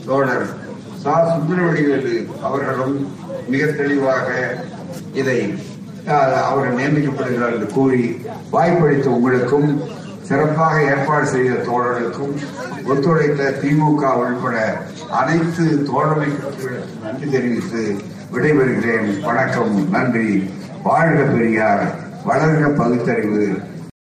தோழர் சா. சுப்பிரமணியவேலு அவர்களும் மிக தெளிவாக இதை அஹ், அவர்கள் நியமிக்கப்படுகிறார் என்று கூறி வாய்ப்பளித்த உங்களுக்கும் சிறப்பாக ஏற்பாடு செய்த தோழர்களுக்கும் ஒத்துழைத்த திமுக உள்பட அனைத்து தோழமை கட்சிகளுக்கும் நன்றி தெரிவித்து விடைபெறுகிறேன். வணக்கம் நன்றி. வாழ்க பெரியார். வளர்க பகுத்தறிவு.